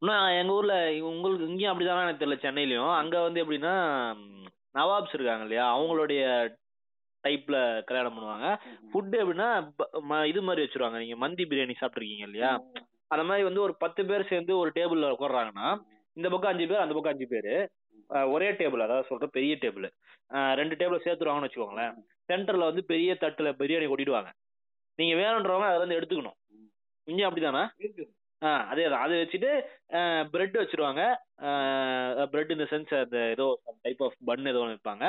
இன்னும் எங்க ஊர்ல உங்களுக்கு இங்கேயும் அப்படிதானா எனக்கு தெரியல சென்னையிலயும். அங்க வந்து எப்படின்னா ம், நவாப்ஸ் இருக்காங்க இல்லையா? அவங்களுடைய டைப்ல கல்யாணம் பண்ணுவாங்க. ஃபுட் எப்படின்னா ப- ம- இது மாதிரி வச்சிருவாங்க. நீங்க மந்தி பிரியாணி சாப்பிட்டுருக்கீங்க இல்லையா? அந்த மாதிரி வந்து ஒரு பத்து பேர் சேர்ந்து ஒரு டேபிள்ல உட்கார்றாங்கன்னா இந்த பக்கம் அஞ்சு பேர் அந்த பக்கம் அஞ்சு பேர் ஒரே டேபிள் அதாவது சொல்ற பெரிய டேபிள். ரெண்டு டேபிள் சேர்த்துருவாங்கன்னு வச்சுக்கோங்களேன். சென்டர்ல வந்து பெரிய தட்டுல பிரியாணி கொட்டிடுவாங்க. நீங்க வேணுன்றவங்க அதுல இருந்து எடுத்துக்கணும். இங்கே அப்படிதானா? அதே தான். அதை வச்சுட்டு பிரெட் வச்சிருவாங்க. பிரெட் இந்த சென்ஸ் அந்த ஏதோ டைப் ஆஃப் பன் ஏதோ ஒன்று வைப்பாங்க.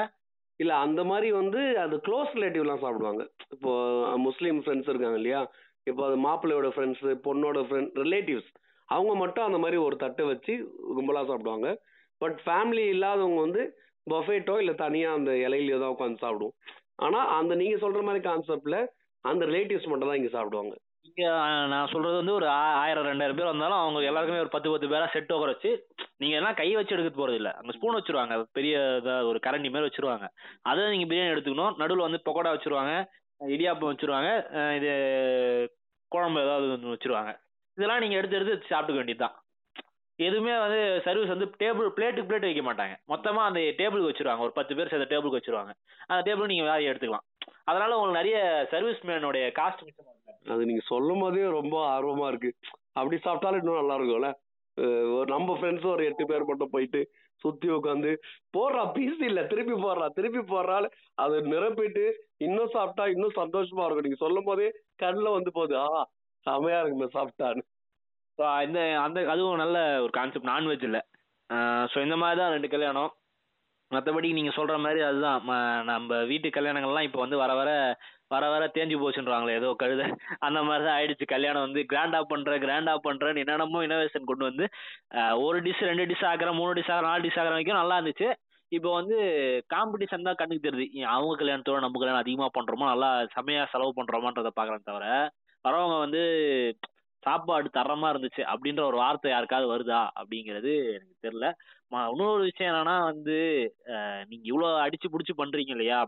இல்ல அந்த மாதிரி வந்து அது க்ளோஸ் ரிலேட்டிவ்லாம் சாப்பிடுவாங்க. இப்போ முஸ்லீம் ஃப்ரெண்ட்ஸ் இருக்காங்க இல்லையா? இப்போ அது மாப்பிள்ளையோட ஃப்ரெண்ட்ஸ் பொண்ணோட ஃப்ரெண்ட் ரிலேட்டிவ்ஸ் அவங்க மட்டும் அந்த மாதிரி ஒரு தட்டை வச்சு கும்பலாக சாப்பிடுவாங்க. பட் ஃபேமிலி இல்லாதவங்க வந்து பஃபேட்டோ இல்லை தனியாக அந்த இலையிலையோ தான் உட்காந்து சாப்பிடுவோம். ஆனால் அந்த நீங்கள் சொல்கிற மாதிரி கான்செப்டில் அந்த ரிலேட்டிவ்ஸ் மட்டும் தான் இங்கே சாப்பிடுவாங்க. நான் சொல்றது வந்து ஒரு ஆ- ஆயிரம் ரெண்டாயிரம் பேர் வந்தாலும் அவங்க எல்லாருக்குமே ஒரு பத்து பத்து பேரா செட் உட்கார வச்சு நீங்க எல்லாம் கை வச்சு எடுக்க போறது இல்ல. அங்க ஸ்பூன் வச்சிருவாங்க. பெரிய ஒரு கரண்டி மாதிரி வச்சிருவாங்க. அதை நீங்க பிரியாணி எடுத்துக்கணும். நடுவில் வந்து பக்கோடா வச்சிருவாங்க. இடியாப்பம் வச்சிருவாங்க. இது குழம்பு ஏதாவது ஒன்று வச்சிருவாங்க. இதெல்லாம் நீங்க எடுத்து எடுத்து சாப்பிட்டுக்க வேண்டியதுதான். எதுவுமே வந்து சர்வீஸ் வந்து டேபிள் பிளேட்டுக்கு பிளேட் வைக்க மாட்டாங்க. மொத்தமா அந்த டேபிளுக்கு வச்சிருவாங்க. ஒரு பத்து பேர் சேர்ந்த டேபிளுக்கு வச்சிருவாங்க. அந்த டேபிள் நீங்க வேலையை எடுத்துக்கலாம். அதனால உங்களுக்கு நிறைய சர்வீஸ் மேனுடைய காஸ்ட் மிச்சம் அது நீங்கள் சொல்லும் போதே ரொம்ப ஆர்வமாக இருக்குது அப்படி சாப்பிட்டாலும் இன்னும் நல்லா இருக்கும்ல. ஒரு நம்ம ஃப்ரெண்ட்ஸ் ஒரு எட்டு பேர் மட்டும் போயிட்டு சுற்றி உட்காந்து போடுறா பீஸ் இல்லை திருப்பி போடுறா திருப்பி போடுறாள் அதை நிரப்பிட்டு இன்னும் சாப்பிட்டா இன்னும் சந்தோஷமா இருக்கும். நீங்கள் சொல்லும் போதே கண்ணில் வந்து போகுது ஆ செமையா இருக்குமே சாப்பிட்டான்னு. ஸோ இந்த அந்த அதுவும் நல்ல ஒரு கான்செப்ட் நான்வெஜ் இல்லை. ஸோ இந்த மாதிரி தான் ரெண்டு கல்யாணம். மற்றபடி நீங்கள் சொல்கிற மாதிரி அதுதான். நம்ம வீட்டு கல்யாணங்கள்லாம் இப்போ வந்து வர வர வர வர தேஞ்சு போச்சுன்றாங்களே ஏதோ கழுத. அந்த மாதிரி தான் ஆயிடுச்சு. கல்யாணம் வந்து கிராண்டா பண்ணுறேன் கிராண்டா பண்றேன்னு என்னென்னமோ இனோவேஷன் கொண்டு வந்து ஒரு டிஷ் ரெண்டு டிஷ் ஆகிற மூணு டிஷ் ஆகிற நாலு டிஷ் ஆகிற வரைக்கும் நல்லா இருந்துச்சு. இப்போ வந்து காம்படிஷன் தான் கண்ணுக்கு தெரியுது. அவங்க கல்யாணத்தோட நம்ம கல்யாணம் அதிகமாக பண்ணுறோமா நல்லா செமையாக செலவு பண்ணுறோமான்றதை பார்க்குறேன் தவிர வரவங்க வந்து சாப்பாடு தரமா இருந்துச்சு அப்படின்ற ஒரு வார்த்தை யாருக்காவது வருதா அப்படிங்கிறது எனக்கு தெரியல. இன்னொரு விஷயம் என்னன்னா வந்து நீங்க இவ்வளோ அடிச்சு புடிச்சு பண்றீங்க இல்லையா?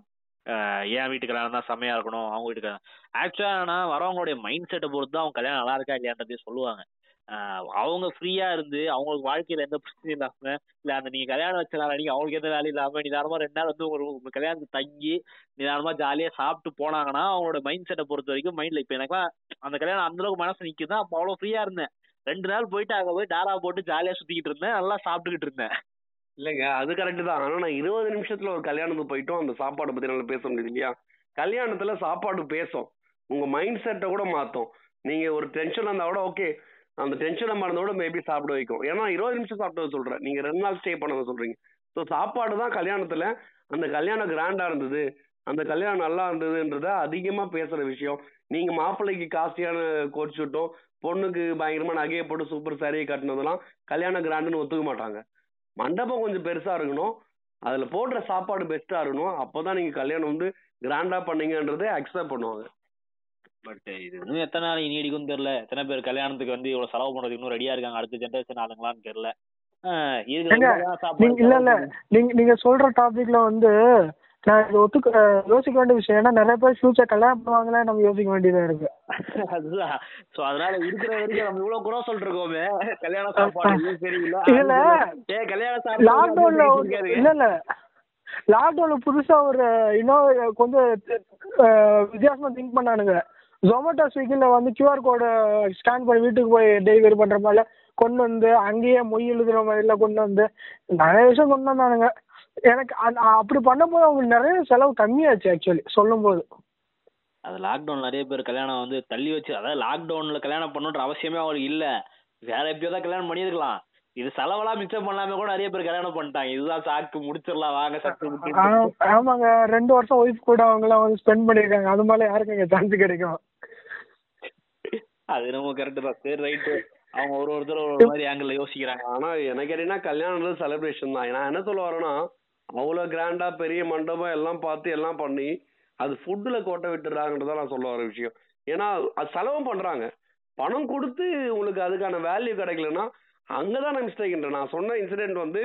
என் வீட்டு கல்யாணம் தான் செம்மையா இருக்கணும்? அவங்க வீட்டு கல்யாணம். ஆக்சுவலா என்னன்னா வரவங்களுடைய மைண்ட் செட்டை பொறுத்து தான் அவங்க கல்யாணம் நல்லா இருக்கா இல்லையான்றதே சொல்லுவாங்க. அவங்க ஃப்ரீயா இருந்து அவங்களுக்கு வாழ்க்கையில எந்த பிரச்சனையும் இல்லாம இல்ல அந்த நீங்க கல்யாணம் வச்ச நாள் அன்னைக்கு அவங்களுக்கு எந்த வேலையும் இல்லாம நிதானமா ரெண்டு நாள் வந்து ஒரு கல்யாணத்துக்கு தங்கி நிதானமா ஜாலியா சாப்பிட்டு போனாங்கன்னா அவங்களோட மைண்ட் செட்டை பொறுத்த வரைக்கும் மைண்ட்ல இப்ப எனக்குலாம் அந்த கல்யாணம் அந்த அளவுக்கு மனசு நிக்குதான் அப்போ அவ்வளவு ஃப்ரீயா இருந்தேன். ரெண்டு நாள் போயிட்டு அங்க போய் டாரா போட்டு ஜாலியா சுத்திக்கிட்டு இருந்தேன். நல்லா சாப்பிட்டுக்கிட்டு இருந்தேன். இல்லைங்க அது கரெக்ட் தான். ஆனா நான் இருபது நிமிஷத்துல ஒரு கல்யாணத்துக்கு போயிட்டோம். அந்த சாப்பாடு பத்தி நல்லா பேச முடியுது இல்லையா? கல்யாணத்துல சாப்பாடு பேசும். உங்க மைண்ட் செட்டை கூட மாத்தும். நீங்க ஒரு டென்ஷன் இருந்தா கூட ஓகே அந்த டென்ஷனை கூட மேபி சாப்பிட வைக்கும். ஏன்னா இருபது நிமிஷம் சாப்பிட்டு சொல்றேன். நீங்க ரெண்டு நாள் ஸ்டே பண்ண சொல்றீங்க. ஸோ சாப்பாடு தான் கல்யாணத்துல அந்த கல்யாணம் கிராண்டா இருந்தது. அந்த கல்யாணம் நல்லா இருந்ததுன்றத அதிகமா பேசுற விஷயம். நீங்க மாப்பிள்ளைக்கு காஸ்ட்லியான கோட் ஷூட்டும் பொண்ணுக்கு பயங்கரமா நகையை போட்டு சூப்பர் சாரியை கட்டினதெல்லாம் கல்யாணம் கிராண்டுன்னு ஒத்துக்க மாட்டாங்க. மண்டபம் கொஞ்சம் பெருசா இருக்கணும். அதுல போடுற சாப்பாடு பெஸ்டா இருக்கணும். அப்பதான் நீங்க கல்யாணம் வந்து கிராண்டா பண்ணீங்கன்றதை அக்செப்ட் பண்ணுவாங்க. பட் இது இன்னும் எத்தனை நாளைக்கு நீடிக்கும்னு தெரியல. எத்தனை பேர் கல்யாணத்துக்கு வந்து இவ்வளவு செலவு பண்றதுக்கு இன்னும் ரெடியா இருக்காங்க. அடுத்த ஜென்ரேஷன் ஆளுங்களான்னு தெரியல. ஆஹ் இதுல ஏங்க, இவ்வளவுதான் சாப்பாடு நீங்க இல்ல இல்ல. நீங்க நீங்க சொல்ற டாபிக்ல வந்து நான் இது ஒத்துக்க யோசிக்க வேண்டிய விஷயம் ஏன்னா நிறைய பேர் ஃபியூச்சர் கல்யாணம் பண்ணுவாங்களே நம்ம யோசிக்க வேண்டியதா இருக்கு. அதுதான். சோ அதனால இருக்கிற வரைக்கும் நம்ம இவ்வளவு குறை சொல்லிட்டு இருக்கோமே கல்யாண சாப்பாடு சரியில்லை. இல்ல. ஏ கல்யாண சாப்பாடு லாக்டவுன்ல. இல்ல இல்ல. லாக்டவுன்ல புதுசா ஒரு இன்னும் கொஞ்சம் வித்தியாசமா திங்க் பண்ணானுங்க. ஜொமேட்டோ ஸ்விக்கில வந்து கியூஆர் கோடு ஸ்கேன் பண்ணி வீட்டுக்கு போய் டெலிவரி பண்ற மாதிரி கொண்டு வந்து அங்கேயே மொய் எழுதுற மாதிரிலாம் கொண்டு வந்து நிறைய விஷயம் கொண்டு வந்தானுங்க. எனக்கு அந்த- அப்படி பண்ணும்போது அவங்களுக்கு நிறைய செலவு கம்மியாச்சு ஆக்சுவலி சொல்லும்போது. அது லாக்டவுன் நிறைய பேர் கல்யாணம் வந்து தள்ளி வச்சு அதாவது லாக்டவுன்ல கல்யாணம் பண்ணணுன்ற அவசியமே அவங்களுக்கு இல்ல. வேற எப்பயோ தான் கல்யாணம் பண்ணியிருக்கலாம். இது செலவெல்லாம் மிச்சம் பண்ணாம கூட நிறைய பேர் கல்யாணம் பண்ணிட்டாங்க. இதுதான் சாக்கு முடிச்சிடலாம் வாங்க சட்டு ஆ- ஆமாங்க. ரெண்டு வருஷம் ஒய்ஃப் கூட அவங்களாம் வந்து ஸ்பெண்ட் பண்ணிருக்காங்க அது மாதிரி யாருக்குங்க சான்ஸ் கிடைக்கும். அது நம்ம கரெக்ட் தான். சரி ரைட்டு அவங்க ஒரு ஒருத்தர் ஒரு மாதிரி ஆங்கிள் யோசிக்கிறாங்க. ஆனா எனக்கு கேட்டீங்கன்னா கல்யாணம் செலிப்ரேஷன் தான். நான் என்ன சொல்ல வரேன்னா அவ்வளோ கிராண்டாக பெரிய மண்டபம் எல்லாம் பார்த்து எல்லாம் பண்ணி அது ஃபுட்டில் கோட்டை விட்டுறாங்கன்றதான் நான் சொல்ல வர விஷயம். ஏன்னா அது செலவும் பண்ணுறாங்க பணம் கொடுத்து உங்களுக்கு அதுக்கான வேல்யூ கிடைக்கலன்னா அங்கே தான் நான் மிஸ்டேக்ன்றேன் நான் சொன்ன இன்சிடென்ட் வந்து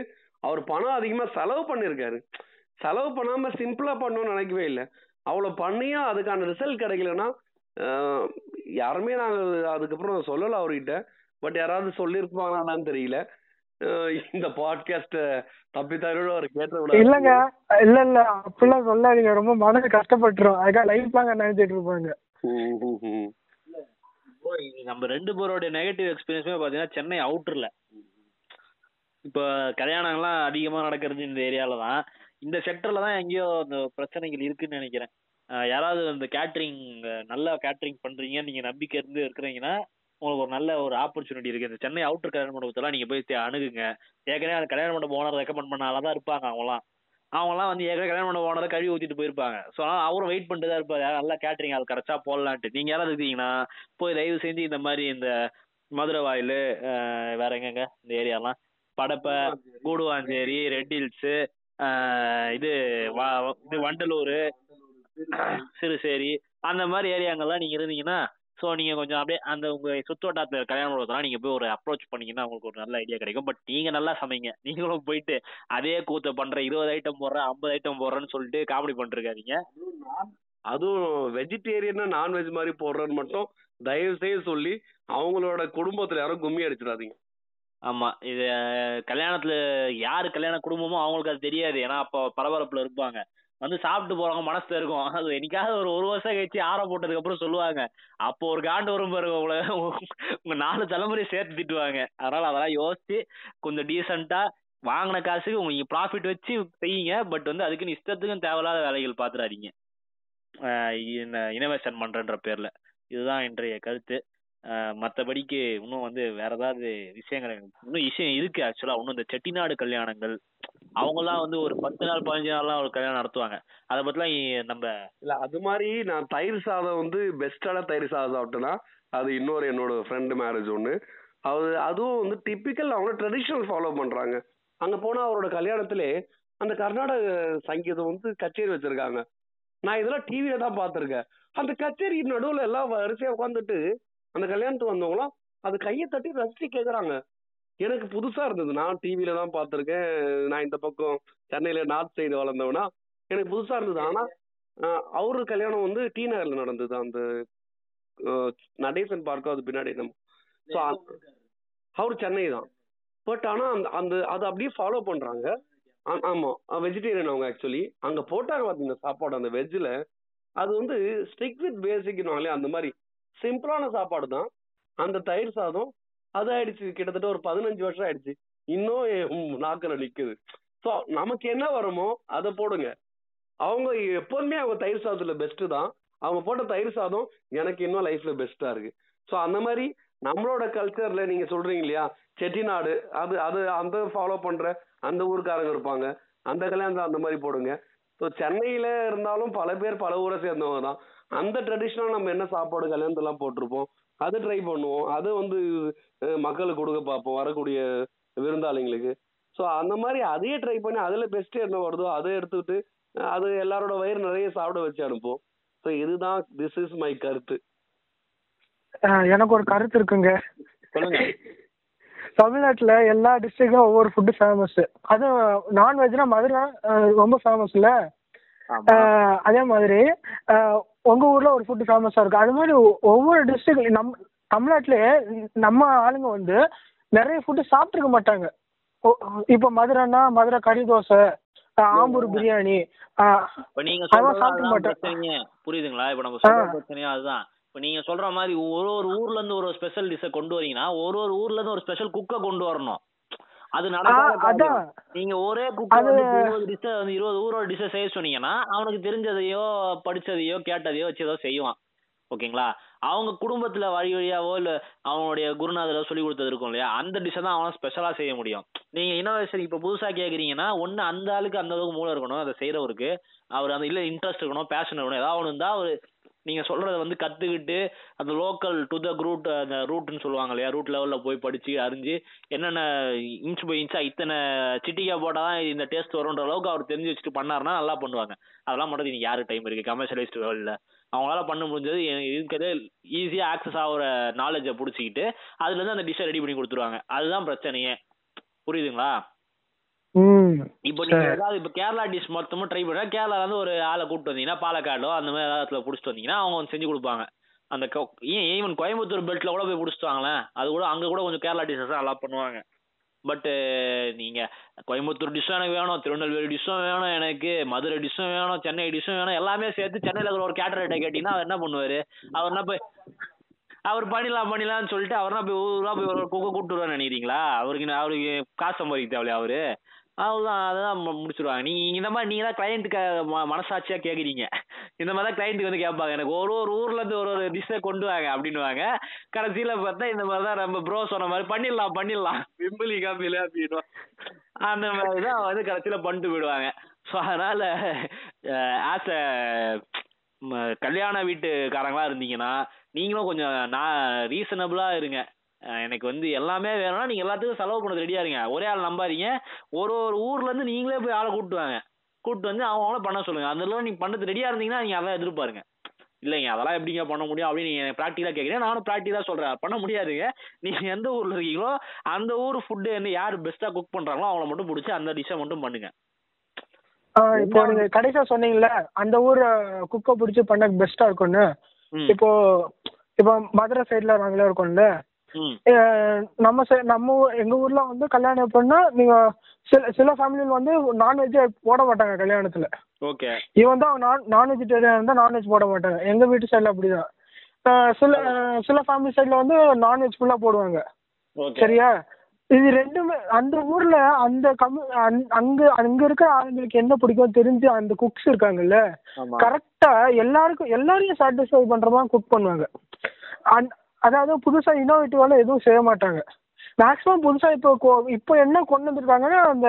அவர் பணம் அதிகமாக செலவு பண்ணியிருக்காரு. செலவு பண்ணாமல் சிம்பிளாக பண்ணணும்னு நினைக்கவே இல்லை. அவ்வளோ பண்ணியும் அதுக்கான ரிசல்ட் கிடைக்கலன்னா யாருமே நாங்கள் அதுக்கப்புறம் சொல்லலை அவர்கிட்ட. பட் யாராவது சொல்லியிருப்பாங்களான்னு தெரியல. இந்த பாட்காஸ்ட தப்பித்தாரோட அவர் கேட்ட இல்லங்க. இல்ல இல்ல. அப்படிலாம் சொல்லாதீங்க. ரொம்ப மனசு கஷ்டப்பட்டுரும். அதுக்காக லைஃப் லாங்க நினைச்சிட்டு இருப்பாங்க. நம்ம ரெண்டு பேரோட நெகட்டிவ் எக்ஸ்பீரியன்ஸுமே பாத்தீங்கன்னா சென்னை அவுட்டர்ல இப்போ கல்யாணங்கள்லாம் அதிகமா நடக்கிறது இந்த ஏரியால தான். இந்த செக்டர்ல தான் எங்கேயோ அந்த பிரச்சனைகள் இருக்குன்னு நினைக்கிறேன். யாராவது இந்த கேட்டரிங் நல்லா கேட்டரிங் பண்றீங்க நீங்க நம்பிக்கை இருந்து இருக்கிறீங்கன்னா உங்களுக்கு ஒரு நல்ல ஒரு ஆப்பர்ச்சுனிட்டி இருக்கு. இந்த சென்னை அவுட்டர் கல்யாண மண்டபத்தெல்லாம் நீங்க போய் அணுகுங்க. ஏற்கனவே அந்த கல்யாண மண்டபம் ஓனர் ரெக்கமெண்ட் பண்ணால தான் இருப்பாங்க அவங்கலாம். அவங்கலாம் வந்து ஏற்கனவே கல்யாண மண்டபம் ஓனரை கழுவி ஊத்திட்டு போயிருப்பாங்க. ஸோ அவரும் வெயிட் பண்ணிட்டு தான் இருப்பாரு நல்லா கேட்டரிங் ஆள் கிடைச்சா போடலான்ட்டு. நீங்க யாராவது இருக்கீங்கன்னா போய் தயவு செஞ்சு இந்த மாதிரி இந்த மதுரை வாயில் வேற எங்கெங்க? இந்த ஏரியாலாம். படப்பை கூடுவாஞ்சேரி ரெட் ஹில்ஸு இது இது வண்டலூர் சிறுசேரி அந்த மாதிரி ஏரியாங்கெல்லாம் நீங்க இருந்தீங்கன்னா ஸோ நீங்க கொஞ்சம் அப்படியே அந்த உங்க சுத்தோட்டத்தில் கல்யாணம் பண்ணுறதுலாம் நீங்க போய் ஒரு அப்ரோச் பண்ணீங்கன்னா உங்களுக்கு ஒரு நல்ல ஐடியா கிடைக்கும். பட் நீங்க நல்லா சமைங்க. நீங்களும் போயிட்டு அதே கூத்த பண்ற இருபது ஐட்டம் போடுறேன் ஐம்பது ஐட்டம் போடுறேன்னு சொல்லிட்டு காமெடி பண்ணிருக்காதீங்க அதுவும் வெஜிடேரியன் நான்வெஜ் மாதிரி போடுறேன்னு மட்டும் தயவு செய்து சொல்லி அவங்களோட குடும்பத்துல யாரும் கும்மி அடிச்சிடாதீங்க. ஆமா. இது கல்யாணத்துல யாரு கல்யாண குடும்பமோ அவங்களுக்கு அது தெரியாது. ஏன்னா அப்போ பரபரப்புல இருப்பாங்க. வந்து சாப்பிட்டு போறவங்க மனசுல இருக்கும் அது என்னைக்காவது ஒரு ஒரு வருஷம் கழிச்சு ஆற போட்டதுக்கு அப்புறம் சொல்லுவாங்க. அப்போ ஒரு காண்டு வரும் பாருங்க உங்களை. உங்க நாலு தலைமுறையை சேர்த்து திட்டுவாங்க. அதனால அதெல்லாம் யோசிச்சு கொஞ்சம் டீசெண்டா வாங்கின காசுக்கு உங்க ப்ராஃபிட் வச்சு செய்யுங்க. பட் வந்து அதுக்குன்னு இஷ்டத்துக்கும் தேவையில்லாத வேலைகள் பாத்துறாதீங்க. இனோவேஷன் பண்றன்ற பேர்ல. இதுதான் இன்றைய கருத்து. மற்றபடிக்கு இன்னும் வந்து வேற ஏதாவது விஷயங்கள் இன்னும் விஷயம் இருக்கு ஆக்சுவலா இன்னும் இந்த செட்டிநாடு கல்யாணங்கள். அவங்கெல்லாம் வந்து ஒரு பத்து நாள் பதினஞ்சு நாள்லாம் ஒரு கல்யாணம் நடத்துவாங்க. அதை பத்திலாம் நம்ம இல்ல அது மாதிரி நான் தயிர் சாதம் வந்து பெஸ்டான தயிர் சாதம் சாப்பிட்டேன்னா அது இன்னொரு என்னோட ஃப்ரெண்டு மேரேஜ் ஒன்று அது அதுவும் வந்து டிப்பிக்கல் அவங்க ட்ரெடிஷ்னல் ஃபாலோ பண்றாங்க. அங்க போனா அவரோட கல்யாணத்திலே அந்த கர்நாடக சங்கீதம் வந்து கச்சேரி வச்சிருக்காங்க. நான் இதெல்லாம் டிவியில தான் பார்த்துருக்கேன். அந்த கச்சேரி நடுவுல எல்லாம் வரிசையா உட்காந்துட்டு அந்த கல்யாணத்துக்கு வந்தவங்களாம் அது கையை தட்டி ரசிச்சு கேக்குறாங்க. எனக்கு புதுசா இருந்தது. நான் டிவியில தான் பார்த்திருக்கேன். நான் இந்த பக்கம் சென்னையில நார்த் சைடு வளர்ந்தவனா. எனக்கு புதுசா இருந்தது. ஆனா அவரு கல்யாணம் வந்து டி நகர்ல நடந்தது. அந்த நடேசன் பார்க்கும் அது பின்னாடி நம்ம ஸோ அவர் சென்னை தான். பட் ஆனா அந்த அந்த அதை அப்படியே ஃபாலோ பண்றாங்க. ஆ- ஆமா. வெஜிடேரியன் அவங்க ஆக்சுவலி அங்க போட்டாங்க பாத்தீங்க சாப்பாடு அந்த வெஜ்ஜில் அது வந்து ஸ்டிக் வித் பேசிக்னாலே அந்த மாதிரி சிம்பிளான சாப்பாடு தான் அந்த தயிர் சாதம் அது ஆயிடுச்சு. கிட்டத்தட்ட ஒரு பதினஞ்சு வருஷம் ஆயிடுச்சு. இன்னும் என் நாக்கில் நிக்குது. ஸோ நமக்கு என்ன வருமோ அதை போடுங்க. அவங்க எப்போதுமே அவங்க தயிர் சாதத்துல பெஸ்ட் தான். அவங்க போட்ட தயிர் சாதம் எனக்கு இன்னும் லைஃப்ல பெஸ்டா இருக்கு. ஸோ அந்த மாதிரி நம்மளோட கல்ச்சர்ல நீங்க சொல்றீங்க இல்லையா? செட்டிநாடு அது அது அந்த ஃபாலோ பண்ற அந்த ஊருக்காரங்க இருப்பாங்க. அந்த கல்யாணம் அந்த மாதிரி போடுங்க. ஸோ சென்னையில இருந்தாலும் பல பேர் பல ஊரை சேர்ந்தவங்க தான். அந்த ட்ரெடிஷ்னல் நம்ம என்ன சாப்பாடு கல்யாணத்தெல்லாம் போட்டிருப்போம். அதை ட்ரை பண்ணுவோம். அது வந்து மக்களுக்கு கொடுக்க பார்ப்போம். வரக்கூடிய விருந்தாளிங்களுக்கு. ஸோ அந்த மாதிரி அதையே ட்ரை பண்ணி அதில் பெஸ்ட் என்ன வருதோ அதை எடுத்துக்கிட்டு அது எல்லாரோட வயிறு நிறைய சாப்பிட வச்சு அனுப்புவோம். ஸோ இதுதான் திஸ் இஸ் மை கருத்து. எனக்கு ஒரு கருத்து இருக்குங்க. சொல்லுங்க. தமிழ்நாட்டுல எல்லா டிஸ்ட்ரிக்ட்லயும் ஒவ்வொரு ஃபுட்டு ஃபேமஸ் அதுவும் நான்வெஜ்னா மதுரை ரொம்ப ஃபேமஸ்ல அதே மாதிரி உங்க ஊர்ல ஒரு ஃபுட்டு ஃபேமஸா இருக்கு. அது மாதிரி ஒவ்வொரு டிஸ்ட்ரிக்ட் நம் தமிழ்நாட்டிலேயே நம்ம ஆளுங்க வந்து நிறைய ஃபுட்டு சாப்பிட்டுருக்க மாட்டாங்க. ஓ- இப்போ மதுரைன்னா மதுரை கறி தோசை ஆம்பூர் பிரியாணி இப்ப நீங்க அதெல்லாம் சொல்றது சாப்பிட. பிரச்சனையே புரியுதுங்களா? இப்ப நம்ம சொல்ற. பிரச்சனையும் அதுதான். இப்ப நீங்க சொல்ற மாதிரி ஒரு ஒரு ஊர்ல இருந்து ஒரு ஸ்பெஷல் டிஷ்ஷை கொண்டு வரீங்கன்னா ஒரு ஒரு ஊர்ல இருந்து ஒரு ஸ்பெஷல் குக்கை கொண்டு வரணும். அது நடக்காத நீங்க ஒரே குக்கை அது- வந்து இப்ப இருபது டிஷ்ஷை வந்து இருபது ஊரோட டிஷ்ஷை செய்ய சொன்னீங்கன்னா அவனுக்கு தெரிஞ்சதையோ படிச்சதையோ கேட்டதையோ வச்சு ஏதோ செய்வான். ஓகேங்களா? அவங்க குடும்பத்துல வழி வழியாவோ இல்ல அவனுடைய குருநாதரோ சொல்லி கொடுத்தது இருக்கும் இல்லையா? அந்த டிஷ்ஷை தான் அவன் ஸ்பெஷலா செய்ய முடியும். நீங்க இன்னோவேஷன் இப்ப புதுசா கேக்குறீங்கன்னா ஒண்ணு அந்த ஆளுக்கு அந்த அளவுக்கு மூளை இருக்கணும் அதை செய்யறவருக்கு அவர் அந்த இல்ல இன்ட்ரெஸ்ட் இருக்கணும் பேஷன் இருக்கணும் ஏதாவது ஒன்று இருந்தா அவர் நீங்க சொல்றத வந்து கத்துக்கிட்டு அந்த லோக்கல் டு த ரூட் அந்த ரூட்னு சொல்லுவாங்க இல்லையா? ரூட் லெவல்ல போய் படிச்சு அறிஞ்சு என்னென்ன இன்ச் பை இன்ச்சா இத்தனை சிட்டிக்காய் போட்டாதான் இந்த டேஸ்ட் வரும்ன்ற அளவுக்கு அவர் தெரிஞ்சு வச்சுட்டு பண்ணாருன்னா நல்லா பண்ணுவாங்க. அதெல்லாம் மட்டும் இன்னைக்கு யாரு டைம் இருக்கு? கமர்ஷியலைஸ்ட் வேர்ல்ட்ல அவங்களால பண்ண முடிஞ்சது இருக்கிறது ஈஸியாக ஆக்சஸ் ஆகிற நாலேஜை பிடிச்சிக்கிட்டு அதுலேருந்து அந்த டிஷ்ஷை ரெடி பண்ணி கொடுத்துருவாங்க. அதுதான் பிரச்சனையே. புரியுதுங்களா? இப்போ நீங்க. ஏதாவது இப்போ கேரளா டிஷ் மொத்தமும் ட்ரை பண்ணா கேரளால இருந்து ஒரு ஆளை கூப்பிட்டு வந்தீங்கன்னா பாலக்காடோ அந்த மாதிரி ஏதாவது இடத்துல பிடிச்சிட்டு வந்தீங்கன்னா அவங்க வந்து செஞ்சு கொடுப்பாங்க. அந்த ஏன் ஈவன் கோயம்புத்தூர் பெல்ட்ல கூட போய் பிடிச்சிட்டு வாங்களேன். அது கூட அங்க கூட கொஞ்சம் கேரளா டிஷ்ஷஸ் எல்லாம் பண்ணுவாங்க. பட்டு நீங்க கோயம்புத்தூர் டிஷ்ஷும் எனக்கு வேணும் திருநெல்வேலி டிஷ்ஷும் வேணும் எனக்கு மதுரை டிஷ்ஷும் வேணும் சென்னை டிஷ்ஷும் வேணும் எல்லாமே சேர்த்து சென்னையில இருக்கிற ஒரு கேட்டர்கிட்ட கேட்டீங்கன்னா அவர் என்ன பண்ணுவாரு? அவர் என்ன போய் அவர் பண்ணிடலாம் பண்ணிடலாம்னு சொல்லிட்டு அவர் என்ன போய் ஊரா போய் ஒரு குக்கை கூப்பிட்டு வருவான்னு நினைக்கிறீங்களா? அவருக்கு அவருக்கு காசு சம்பாதிக்க தேவையா அவரு? அவ்வளோதான் அதெல்லாம் மு- முடிச்சிருவாங்க. நீங்க இந்த மாதிரி நீங்க தான் கிளையண்ட்டுக்கு மனசாட்சியா கேக்குறீங்க. இந்த மாதிரி தான் கிளையண்ட்டுக்கு வந்து கேட்பாங்க. எனக்கு ஒரு ஒரு ஊர்ல இருந்து ஒரு ஒரு டிஷ்ஷை கொண்டு வாங்க அப்படின்னுவாங்க. கடைசியில பார்த்தா இந்த மாதிரி தான் நம்ம ப்ரோ சொன்ன மாதிரி பண்ணிடலாம் பண்ணிடலாம். விம்பிளி காப்பில அப்படின்னு அந்த மாதிரி தான் வந்து கடைசியில பண்ணிட்டு போயிடுவாங்க. ஸோ அதனால ஆஸ் அ கல்யாண வீட்டுக்காரங்களா இருந்தீங்கன்னா நீங்களும் கொஞ்சம் நான் ரீசனபிளா இருங்க. எனக்கு வந்து எல்லாமே வேணும்னா நீங்க எல்லாத்துக்கும் செலவு பண்ணது ரெடியா இருங்க. ஒரே ஆள் நம்பாதீங்க. ஒரு ஒரு ஊர்ல இருந்து நீங்களே போய் ஆளை கூப்பிட்டு வாங்க. கூப்பிட்டு வந்து அவங்க அவங்கள பண்ண சொல்லுங்க. அதெல்லாம் நீங்க பண்ணது ரெடியா இருந்தீங்கன்னா நீங்க அதான் எதிர்பாருங்க. இல்லைங்க அதெல்லாம் எப்படிங்க பண்ண முடியும் அப்படின்னு நீங்க ப்ராக்டிக்கலா கேக்குறீங்க நானும் ப்ராக்டிக்கலா சொல்றேன். பண்ண முடியாதுங்க. நீங்க எந்த ஊர்ல இருக்கீங்களோ அந்த ஊர் ஃபுட்டு வந்து யார் பெஸ்ட்டா குக் பண்றாங்களோ அவங்கள மட்டும் பிடிச்சி அந்த டிஷ்ஷை மட்டும் பண்ணுங்க. இப்போ நீங்க கடைசியா சொன்னீங்கல்ல அந்த ஊர் குக்கை பிடிச்சி பண்ண பெஸ்டா இருக்கும்னு. இப்போ இப்போ மதுரை சைடுல நாங்களே இருக்கோம்ல நம்ம நம்ம எங்க ஊர்ல வந்து கல்யாணம் பண்ணா நீங்க சில சில ஃபேமிலியில் வந்து நான்வெஜ்ஜே போட மாட்டாங்க கல்யாணத்துல. ஓகே. இவன் தான் நான் நான் வெஜிடேரியன் இருந்தால் நான்வெஜ் போட மாட்டாங்க. எங்க வீட்டு சைடில் அப்படிதான். சில சில ஃபேமிலி சைடில் வந்து நான்வெஜ் ஃபுல்லாக போடுவாங்க. சரியா? இது ரெண்டுமே அந்த ஊர்ல அந்த கம்மி அங்க- அங்க இருக்கிற ஆளுங்களுக்கு என்ன பிடிக்கும் தெரிஞ்சு அந்த குக்ஸ் இருக்காங்கல்ல கரெக்டா எல்லாருக்கும் எல்லாரையும் சாட்டிஸ்ஃபை பண்ற மாதிரி குக் பண்ணுவாங்க. அதாவது புதுசா இன்னோவேட்டிவால எதுவும் செய்ய மாட்டாங்க. மேக்ஸிமம் புதுசா இப்போ கொ- இப்போ என்ன கொண்டு வந்திருக்காங்கன்னா அந்த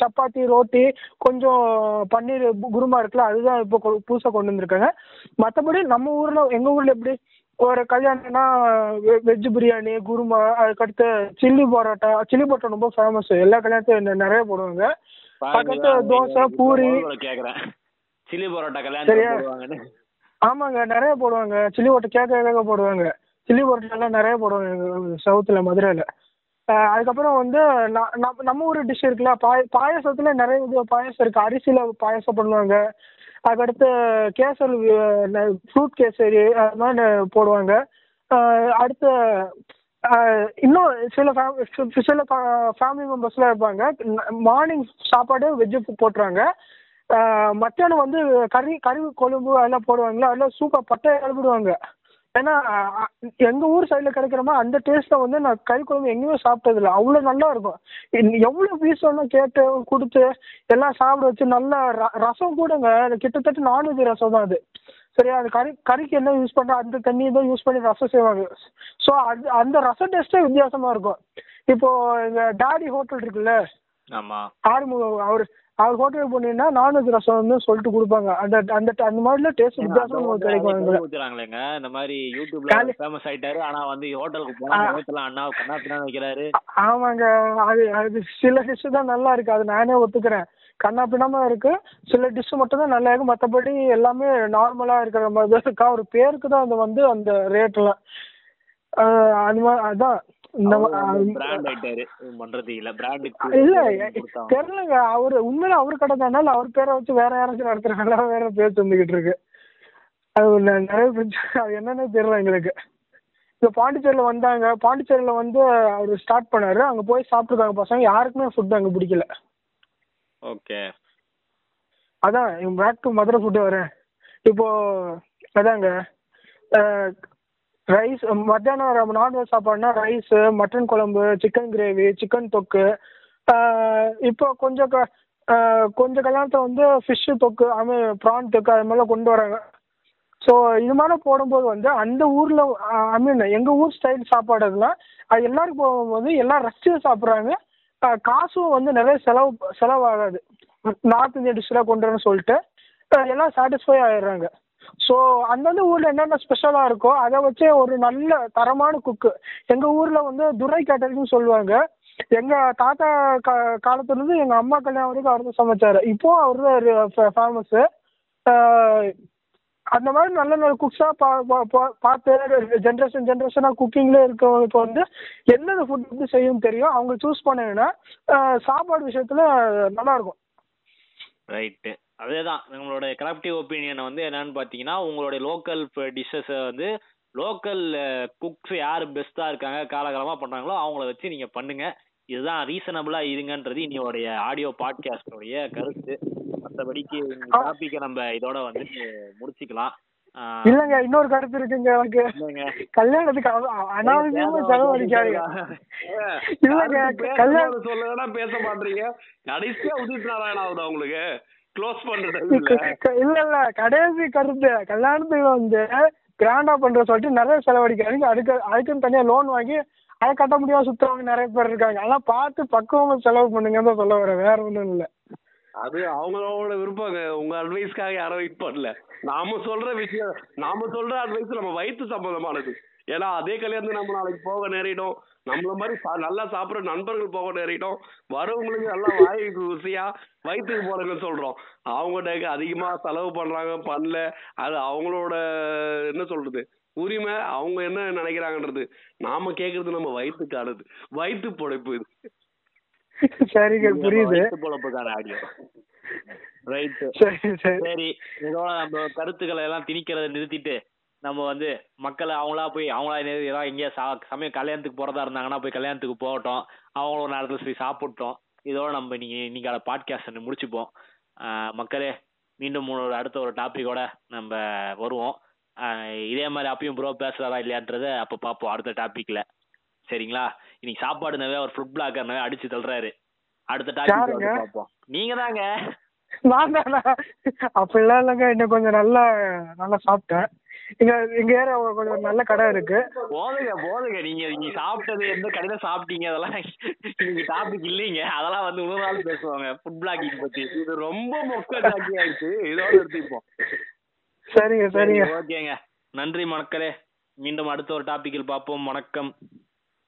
சப்பாத்தி ரோட்டி கொஞ்சம் பன்னீர் குருமா இருக்குல்ல அதுதான் இப்போ கொ- புதுசா கொண்டு வந்திருக்காங்க. மற்றபடி நம்ம ஊர்ல எங்க ஊர்ல எப்படி? ஒரு கல்யாணம்னா வெஜ் பிரியாணி குருமா அதுக்கடுத்து சில்லி பரோட்டா சில்லி பரோட்டா ரொம்ப ஃபேமஸ் எல்லா கல்யாணத்தையும் நெ- நிறைய போடுவாங்க. பக்கத்து தோசை பூரி. கேக்குறேன். சில்லி பரோட்டா? கல்யாணம் ஆமாங்க நிறைய போடுவாங்க. சில்லி பரோட்டா கேட்க கேட்க போடுவாங்க. சில்லி பரோட்டாலாம் எல்லாம் நிறைய போடுவாங்க சவுத்தில் மதுரையில் அதுக்கப்புறம் வந்து ந- நம்ம நம்ம ஊர் டிஷ் இருக்குல்ல பாய பாயசத்தில் நிறைய இது பாயசம் இருக்குது அரிசியில் பாயசம் பண்ணுவாங்க. அதுக்கடுத்து கேசரி ஃப்ரூட் கேசரி அது மாதிரி போடுவாங்க. அடுத்து இன்னும் சில ஃபேமி சில ஃபேமிலி மெம்பர்ஸ்லாம் இருப்பாங்க. மார்னிங் சாப்பாடு வெஜ்ஜு போட்டுருவாங்க மத்தியானம் வந்து கறி கறி கொழும்பு அதெல்லாம் போடுவாங்களா அதெல்லாம் சூப்பர் பட்டை கிளப்பிடுவாங்க ஏன்னா அஹ் எங்க ஊர் சைடில் கிடைக்கிற மாதிரி அந்த டேஸ்ட்டை வந்து நான் கறி குழம்பு எங்கேயுமே சாப்பிட்டதில்ல. அவ்வளோ நல்லா இருக்கும். எவ்வளோ பீஸ் வேணும் கேட்டு கொடுத்து எல்லாம் சாப்பிட வச்சு நல்லா ர- ரசம் கூடங்க. அது கிட்டத்தட்ட நான்வெஜ் ரசம் தான் அது. சரியா? அது கறி கறிக்கு என்ன யூஸ் பண்ணுறோம் அந்த தண்ணியை தான் யூஸ் பண்ணி ரசம் செய்வாங்க. ஸோ அது அந்த ரசம் டேஸ்ட்டே வித்தியாசமாக இருக்கும். இப்போ எங்கள் டாடி ஹோட்டல் இருக்குல்ல? ஆமா. ஆறுமுகம் அவர் அவர் ஹோட்டலுக்கு போனீங்கன்னா நான்வெஜ் ரசம் வந்து சொல்லிட்டு கொடுப்பாங்க. அந்த அந்த அந்த மாதிரில டேஸ்ட் வித்தியாசம் உங்களுக்கு கிடைக்கும். ஊத்துறாங்களேங்க. இந்த மாதிரி யூடியூப்ல ஃபேமஸ் ஆயிட்டாரு. ஆனா வந்து ஹோட்டலுக்கு போனா ஆ. நேரத்துல அண்ணா கண்ணா வைக்கிறாரு. ஆமாங்க. அது அது சில டிஷ் தான் நல்லா இருக்கு. அது நானே ஒத்துக்கிறேன். கண்ணா பின்னாம இருக்கு. சில டிஷ் மட்டும் தான் நல்லா இருக்கு. மற்றபடி எல்லாமே நார்மலா இருக்கிற மாதிரி தான் இருக்கா. ஒரு பேருக்கு தான் அந்த வந்து அந்த ரேட்லாம் அது மாதிரி அதான். இந்த பிராண்ட் ஆயிட்டாரு. பண்றது இல்ல. பிராண்டுக்கு இல்ல தெரியலங்க. அவரு உண்மையில அவர் கடை தானால அவர் பேரை வச்சு வேற யாராச்சும் நடத்துறாங்களா? வேற பேர் வந்துகிட்டு இருக்கு. அது நிறைய பிரச்சனை. அது என்னன்னே தெரியல எங்களுக்கு. இப்போ பாண்டிச்சேரியில் வந்தாங்க. பாண்டிச்சேரியில் வந்து அவர் ஸ்டார்ட் பண்ணாரு. அங்கே போய் சாப்பிட்ருக்காங்க பசங்க. யாருக்குமே ஃபுட் அங்கே பிடிக்கல. ஓகே அதான் பேக் டு மதுரை ஃபுட்டு வரேன். இப்போ அதாங்க ரைஸ் um, மத்தியானம் நான்வெஜ் சாப்பாடுனா ரைஸு மட்டன் குழம்பு சிக்கன் கிரேவி சிக்கன் தொக்கு. இப்போ கொஞ்சம் க- கொஞ்சம் கல்யாணத்தை வந்து ஃபிஷ்ஷு தொக்கு அது ப்ரான் தொக்கு அது மாதிரிலாம் கொண்டு வராங்க. ஸோ இது மாதிரி போடும்போது வந்து அந்த ஊரில் ஐ மீன் எங்கள் ஊர் ஸ்டைல் சாப்பாடு அதெல்லாம் அது எல்லோரும் போகும்போது எல்லாம் ரசித்து சாப்பிட்றாங்க. காசும் வந்து நிறைய செலவு செலவாகாது. நார்த் இந்தியன் டிஷ்ஷெலாம் கொண்டு வரேன்னு சொல்லிட்டு எல்லாம் சாட்டிஸ்ஃபை ஆகிடுறாங்க ஸோ அந்தந்த ஊரில் என்னென்ன ஸ்பெஷலாக இருக்கோ அதை வச்சு ஒரு நல்ல தரமான குக்கு எங்கள் ஊரில் வந்து துரை கேட்டரிங்னு சொல்லுவாங்க. எங்கள் தாத்தா கா காலத்துலேருந்து எங்கள் அம்மா கல்யாணம் வரைக்கும் அவர் தான் சமைச்சார் இப்போவும் அவர் தான் ஃபேமஸ்ஸு அந்த மாதிரி நல்ல நல்ல குக்ஸாக பா பா- பார்த்து ஜென்ரேஷன் ஜென்ரேஷனாக குக்கிங்கில் இருக்கவங்களுக்கு வந்து என்னென்ன ஃபுட் வந்து செய்யும் தெரியும். அவங்க சூஸ் பண்ணீங்கன்னா சாப்பாடு விஷயத்தில் நல்லாயிருக்கும் ரைட்டு அதேதான். நம்மளோட கலெக்டிவ் ஒப்பீனியன் வந்து என்னன்னு பார்த்தீங்கன்னா உங்களுடைய லோக்கல் டிஷ்ஷஸை வந்து லோக்கல் குக்ஸ் யார் பெஸ்ட்டாக இருக்காங்க காலகாலமாக பண்ணுறாங்களோ அவங்கள வச்சு நீங்கள் பண்ணுங்க. இதுதான் ரீசனபிளாக இருங்கன்றது இன்னையோடைய ஆடியோ பாட்காஸ்டோடைய கருத்து. மற்றபடிக்கு. டாப்பிக்கை நம்ம இதோட வந்து முடிச்சுக்கலாம். இல்லைங்க இன்னொரு கருத்து இருக்குங்க எனக்கு. கல்யாணத்துக்கு அனாவசியமா செலவழிக்காதீங்க இல்லைங்க கல்யாணம் சொல்லனா பேச மாட்டீங்க. கடைசியா உதித் நாராயண ஆகுதா உங்களுக்கு? க்ளோஸ் பண்ற க- க- இல்ல இல்ல. கடைசி கருத்து. கல்யாணத்துக்கு வந்து கிராண்டா பண்ற சொல்லிட்டு நிறைய செலவழிக்காதீங்க அதுக்கு அதுக்குன்னு தனியா லோன் வாங்கி அதை கட்ட முடியாம சுத்தவங்க நிறைய பேர் இருக்காங்க. அதெல்லாம் பார்த்து பக்குவமா செலவு பண்ணுங்கன்னு தான் சொல்ல வரேன் வேற ஒண்ணும் இல்ல. அது அவங்களோட விருப்பங்க உங்க அட்வைஸ்க்காக யாரும் வெயிட் பண்ணல. நாம சொல்ற விஷயம் நாம சொல்ற அட்வைஸ் நம்ம வயிற்று சம்பந்தமானது. ஏன்னா அதே கல்யாணத்துக்கு நம்ம நாளைக்கு போக நேரிடும். நம்மள மாதிரி நல்லா சாப்பிடுற நண்பர்கள் போக நேரிடும் வரவங்களுக்கு நல்லா வாய் ருசியா வயிற்றுக்கு போறதுன்னு சொல்றோம். அவங்ககிட்ட அதிகமா செலவு பண்றாங்க பண்ணல. அது அவங்களோட என்ன சொல்றது உரிமை அவங்க என்ன நினைக்கிறாங்கன்றது நாம கேக்குறது நம்ம வயிற்றுக்கானது வயிற்று பொழைப்பு இது. சரிங்க புரியுது. பொழப்புக்கான ஆடியோ சரி. சரி இதோட நம்ம கருத்துக்களை எல்லாம் திணிக்கிறத நிறுத்திட்டு நம்ம வந்து மக்களை அவங்களா போய் அவங்களா ஏதாவது எங்கேயா சா சமயம் கல்யாணத்துக்கு போறதா இருந்தாங்கன்னா போய் கல்யாணத்துக்கு போகட்டும். அவங்கள ஒரு நேரத்தில் போய் சாப்பிட்டோம் இதோட நம்ம இன்னைக்கு இன்னைக்கான பாட்காஸ்ட் முடிச்சுப்போம். மக்களே மீண்டும் ஒரு அடுத்த ஒரு டாபிக்கோட நம்ம வருவோம். இதே மாதிரி அப்பயும் ப்ரோ பேசுறாரா இல்லையான்றத அப்போ பார்ப்போம் அடுத்த டாபிக்ல சரிங்களா? இன்னைக்கு சாப்பாடு நிறைய ஒரு ஃபுட் பிளாக்கர் நிறைய அடிச்சு தள்ளுறாரு. அடுத்த டாபிக்? பார்ப்போம். நீங்க தாங்க. நான் அப்படிலாம் இல்லைங்க. இன்னும் கொஞ்சம் நல்லா நல்லா சாப்பிட்டேன். இங்க எங்க ஏரியா கொஞ்சம் நல்ல கடை இருக்கு. போதுங்க போதுங்க. நீங்க நீங்க சாப்பிட்டது எந்த கடையில சாப்பிட்டீங்க? அதெல்லாம் நீங்க டாபிக் இல்லைங்க. அதெல்லாம் வந்து இன்னொரு நாள் பேசுவாங்க. ஃபுட் பிளாகிங் பத்தி. இது ரொம்ப மொக்க ஜாக்கி ஆயிடுச்சு. இதோட எடுத்துப்போம் சரிங்க சரிங்க. ஓகேங்க. நன்றி மக்களே மீண்டும் அடுத்த ஒரு டாபிக்கில் பார்ப்போம். வணக்கம்.